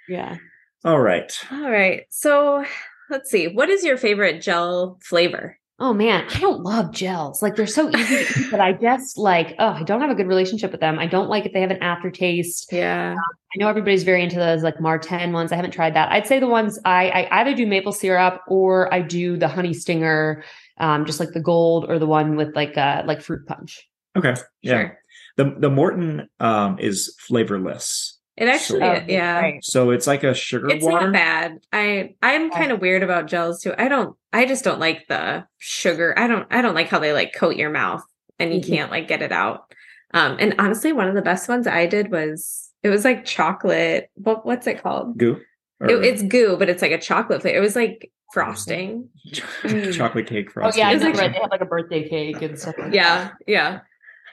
Yeah. All right. All right. So let's see. What is your favorite gel flavor? Oh man, I don't love gels. Like they're so easy to eat, but I just like, oh, I don't have a good relationship with them. I don't like if they have an aftertaste. Yeah. Um, I know everybody's very into those like Maurten ones. I haven't tried that. I'd say the ones I, I either do maple syrup or I do the honey stinger, um, just like the gold or the one with like uh like fruit punch. Okay. Yeah. Sure. The the Maurten um is flavorless. It actually, so, yeah. So it's like a sugar it's water. not bad. I I'm kind of weird about gels too. I don't. I just don't like the sugar. I don't. I don't like how they like coat your mouth and you mm-hmm. can't like get it out. Um, and honestly, one of the best ones I did was it was like chocolate. What what's it called? GU. It, it's GU, but it's like a chocolate flavor. It was like frosting, chocolate cake frosting. Oh yeah, I know, like, right. They have like a birthday cake and stuff. Like yeah, that. yeah.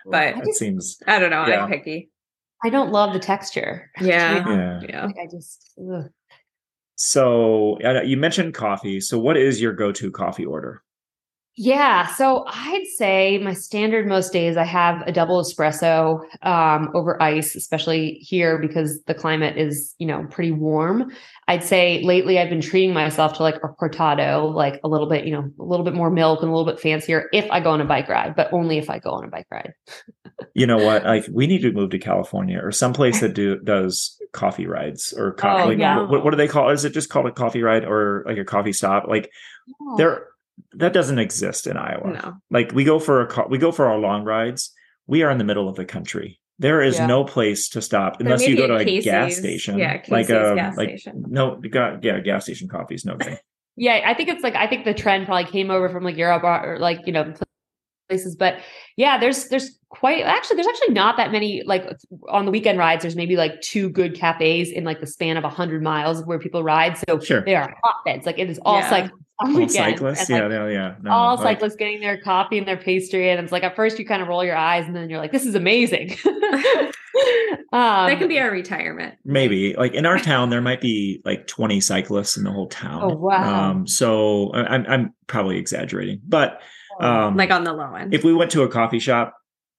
But that seems. I don't know. Yeah. I'm picky. I don't love the texture. Yeah. Yeah. yeah. Like I just, ugh. So you mentioned coffee. So what is your go-to coffee order? Yeah, so I'd say my standard most days I have a double espresso um, over ice, especially here because the climate is you know pretty warm. I'd say lately I've been treating myself to like a cortado, like a little bit you know a little bit more milk and a little bit fancier if I go on a bike ride, but only if I go on a bike ride. you know what? Like we need to move to California or someplace that do does coffee rides or coffee. Oh, like, yeah. what, what do they call? It? Is it just called a coffee ride or like a coffee stop? Like yeah. there that doesn't exist in Iowa. No. Like we go for a car, we go for our long rides. We are in the middle of the country. there is Yeah. no place to stop unless you go to a a gas station. yeah, like a um, gas like station. no, got yeah, gas station coffee is no good. Yeah, I think it's like I think the trend probably came over from like Europe or, like you know places, but yeah, there's there's quite actually there's actually not that many like on the weekend rides. There's maybe like two good cafes in like the span of a hundred miles where people ride. So Sure. they are hotbeds. Like it is all Yeah. All weekends. cyclists, and, yeah, like, yeah, yeah. No, all like- cyclists getting their coffee and their pastry, and it's like at first you kind of roll your eyes, and then you're like, "This is amazing." um, that can be our retirement. Maybe like in our town, there might be like 20 cyclists in the whole town. Oh, wow. Um, so I- I'm I'm probably exaggerating, but um, Like on the low end. if we went to a coffee shop,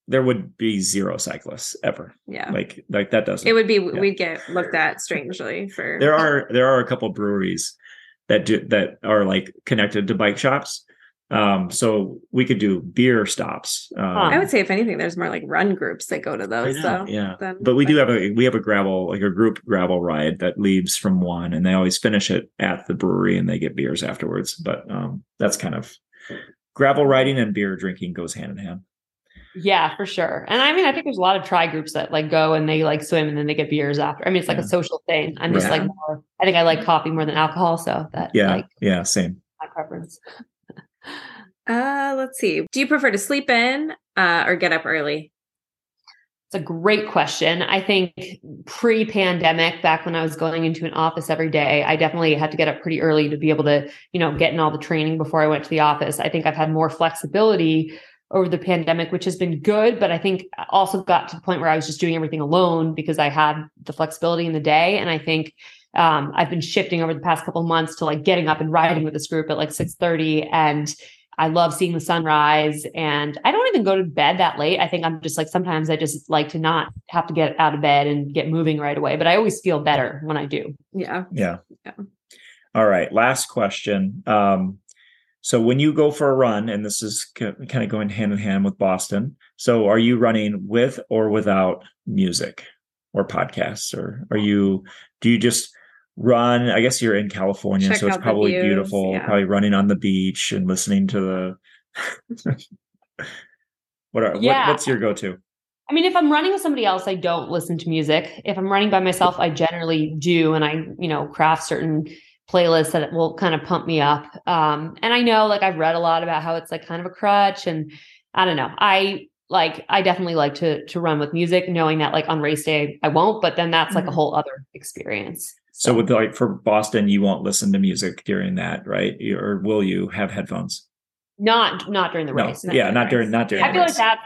there would be zero cyclists ever. yeah. Like like that doesn't. It would be Yeah. we'd get looked at strangely for there are there are a couple breweries that do that are like connected to bike shops. Um, so we could do beer stops. Um, I would say if anything, there's more like run groups that go to those. know, So yeah. then- But we do have a we have a gravel like a group gravel ride that leaves from one, and they always finish it at the brewery, and they get beers afterwards. But um, that's kind of gravel riding and beer drinking goes hand in hand. Yeah, for sure. And I mean, I think there's a lot of tri groups that like go and they like swim and then they get beers after. I mean, it's like Yeah. a social thing. I'm just Right. like more, I think I like coffee more than alcohol. So that Yeah, like yeah, same. my preference. uh let's see. Do you prefer to sleep in uh or get up early? It's a great question. I think pre pandemic, back when I was going into an office every day, I definitely had to get up pretty early to be able to, you know, get in all the training before I went to the office. I think I've had more flexibility over the pandemic, which has been good. But I think I also got to the point where I was just doing everything alone because I had the flexibility in the day. And I think um, I've been shifting over the past couple of months to like getting up and riding with this group at like 6:30 and I love seeing the sunrise and I don't even go to bed that late. I think I'm just like sometimes I just like to not have to get out of bed and get moving right away, but I always feel better when I do. Yeah. Yeah. Yeah. All right. Last question. Um, so when you go for a run, and this is kind of going hand in hand with Boston. So are you running with or without music or podcasts, or are you? Do you just run? I guess you're in California, Check so it's probably views, beautiful. yeah. Probably running on the beach and listening to the. what are Yeah. what, what's your go-to? I mean, if I'm running with somebody else, I don't listen to music. If I'm running by myself, I generally do. And I, you know, craft certain playlists that will kind of pump me up. Um, and I know like I've read a lot about how it's like kind of a crutch and I don't know. I like I definitely like to to run with music, knowing that like on race day I won't, but then that's like a Mhm. whole other experience. So with like for Boston, you won't listen to music during that, right? Or will you have headphones? not not during the No, race. not yeah, during not the during race. not during. I feel like that.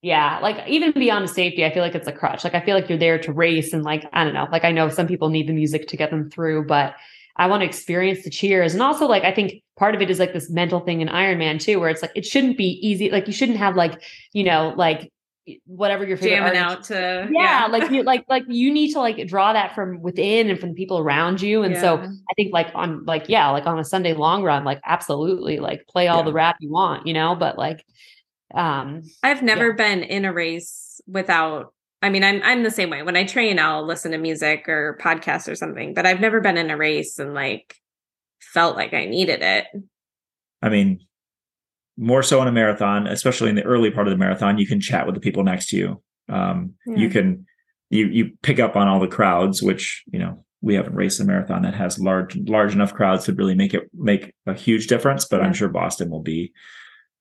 Yeah, like even beyond safety, I feel like it's a crutch. Like I feel like you're there to race, and like I don't know. Like I know some people need the music to get them through, but I want to experience the cheers, and also like I think part of it is like this mental thing in Ironman too, where it's like it shouldn't be easy. Like you shouldn't have like you know like whatever your favorite Jamming artist- out to Yeah, like you like like you need to like draw that from within and from the people around you, and so I think like on like yeah, like on a Sunday long run, like absolutely like play all Yeah. the rap you want, you know, but like um I've never been in a race without I mean I'm I'm the same way. When I train I'll listen to music or podcasts or something, but I've never been in a race and like felt like I needed it. I mean, more so in a marathon, especially in the early part of the marathon, you can chat with the people next to you. Um, You can you you pick up on all the crowds, which you know we haven't raced a marathon that has large large enough crowds to really make it make a huge difference. But Yeah. I'm sure Boston will be.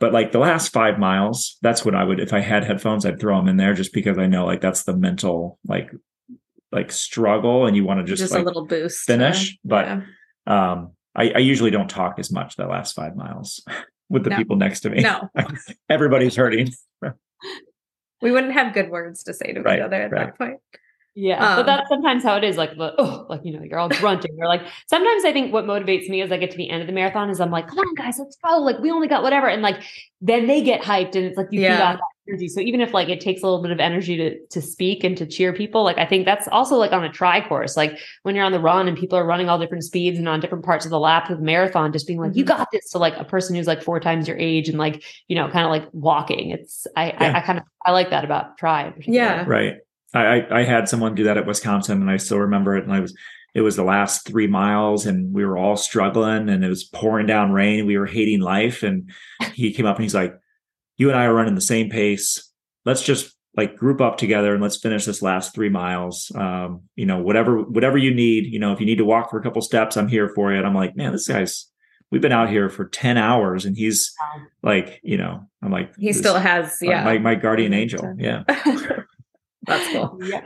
But like the last five miles, that's what I would if I had headphones, I'd throw them in there just because I know like that's the mental like like struggle, and you want to just, Just, like a little boost. to- finish, but yeah. um, I, I usually don't talk as much the last five miles with the No. people next to me. no. Everybody's hurting. We wouldn't have good words to say to Right, each other at right. that point. Yeah, Um, but that's sometimes how it is. Like, the, oh, like you know, you're all grunting. Or like sometimes I think what motivates me as I get to the end of the marathon is I'm like, come on, guys, let's go. Like we only got whatever, and like then they get hyped, and it's like you feed Yeah. off that energy. So even if like it takes a little bit of energy to to speak and to cheer people, like I think that's also like on a tri course. Like when you're on the run and people are running all different speeds and on different parts of the lap of the marathon, just being like, you Mhm. got this. To like a person who's like four times your age and like you know, kind of like walking. It's I Yeah. I, I kind of I like that about tri. Yeah. Right. I, I I had someone do that at Wisconsin, and I still remember it. And I was it was the last three miles, and we were all struggling, and it was pouring down rain. We were hating life, and he came up and he's like, "You and I are running the same pace. Let's just like group up together and let's finish this last three miles. Um, you know, whatever whatever you need. You know, if you need to walk for a couple steps, I'm here for you. And I'm like, man, this guy's we've been out here for 10 hours and he's like you know i'm like he still has yeah my, my guardian angel yeah that's cool yeah.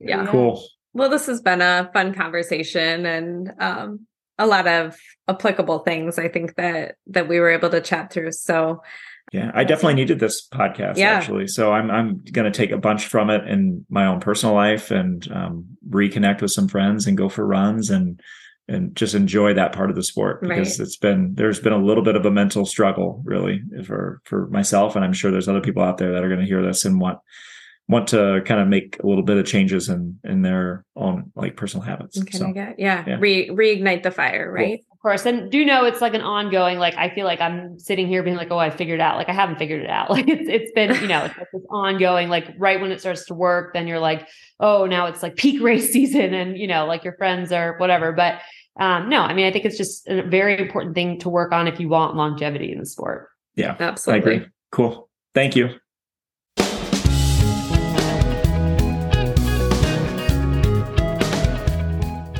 yeah cool well this has been a fun conversation and um a lot of applicable things i think that that we were able to chat through so yeah i definitely needed this podcast yeah. actually so i'm i'm going to take a bunch from it in my own personal life and um, reconnect with some friends and go for runs and and just enjoy that part of the sport because right. it's been there's been a little bit of a mental struggle really for for myself and I'm sure there's other people out there that are going to hear this and want want to kind of make a little bit of changes in in their own like personal habits. Okay, so, get, yeah, yeah. Re, reignite the fire, right? Cool. Of course, and do know it's like an ongoing. Like I feel like I'm sitting here being like, oh, I figured it out. Like I haven't figured it out. Like it's it's been you know it's like this ongoing. Like right when it starts to work, then you're like, oh, now it's like peak race season, and you know like your friends are whatever. But um, no, I mean, I think it's just a very important thing to work on if you want longevity in the sport. Yeah, absolutely. I agree. Cool. Thank you.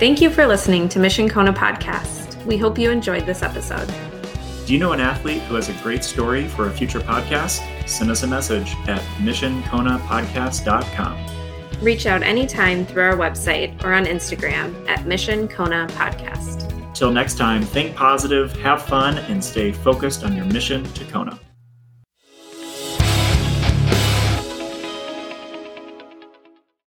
Thank you for listening to Mission Kona podcast. We hope you enjoyed this episode. Do you know an athlete who has a great story for a future podcast? Send us a message at missionkonapodcast.com. Reach out anytime through our website or on Instagram at Mission Kona Podcast. Till next time, think positive, have fun, and stay focused on your mission to Kona.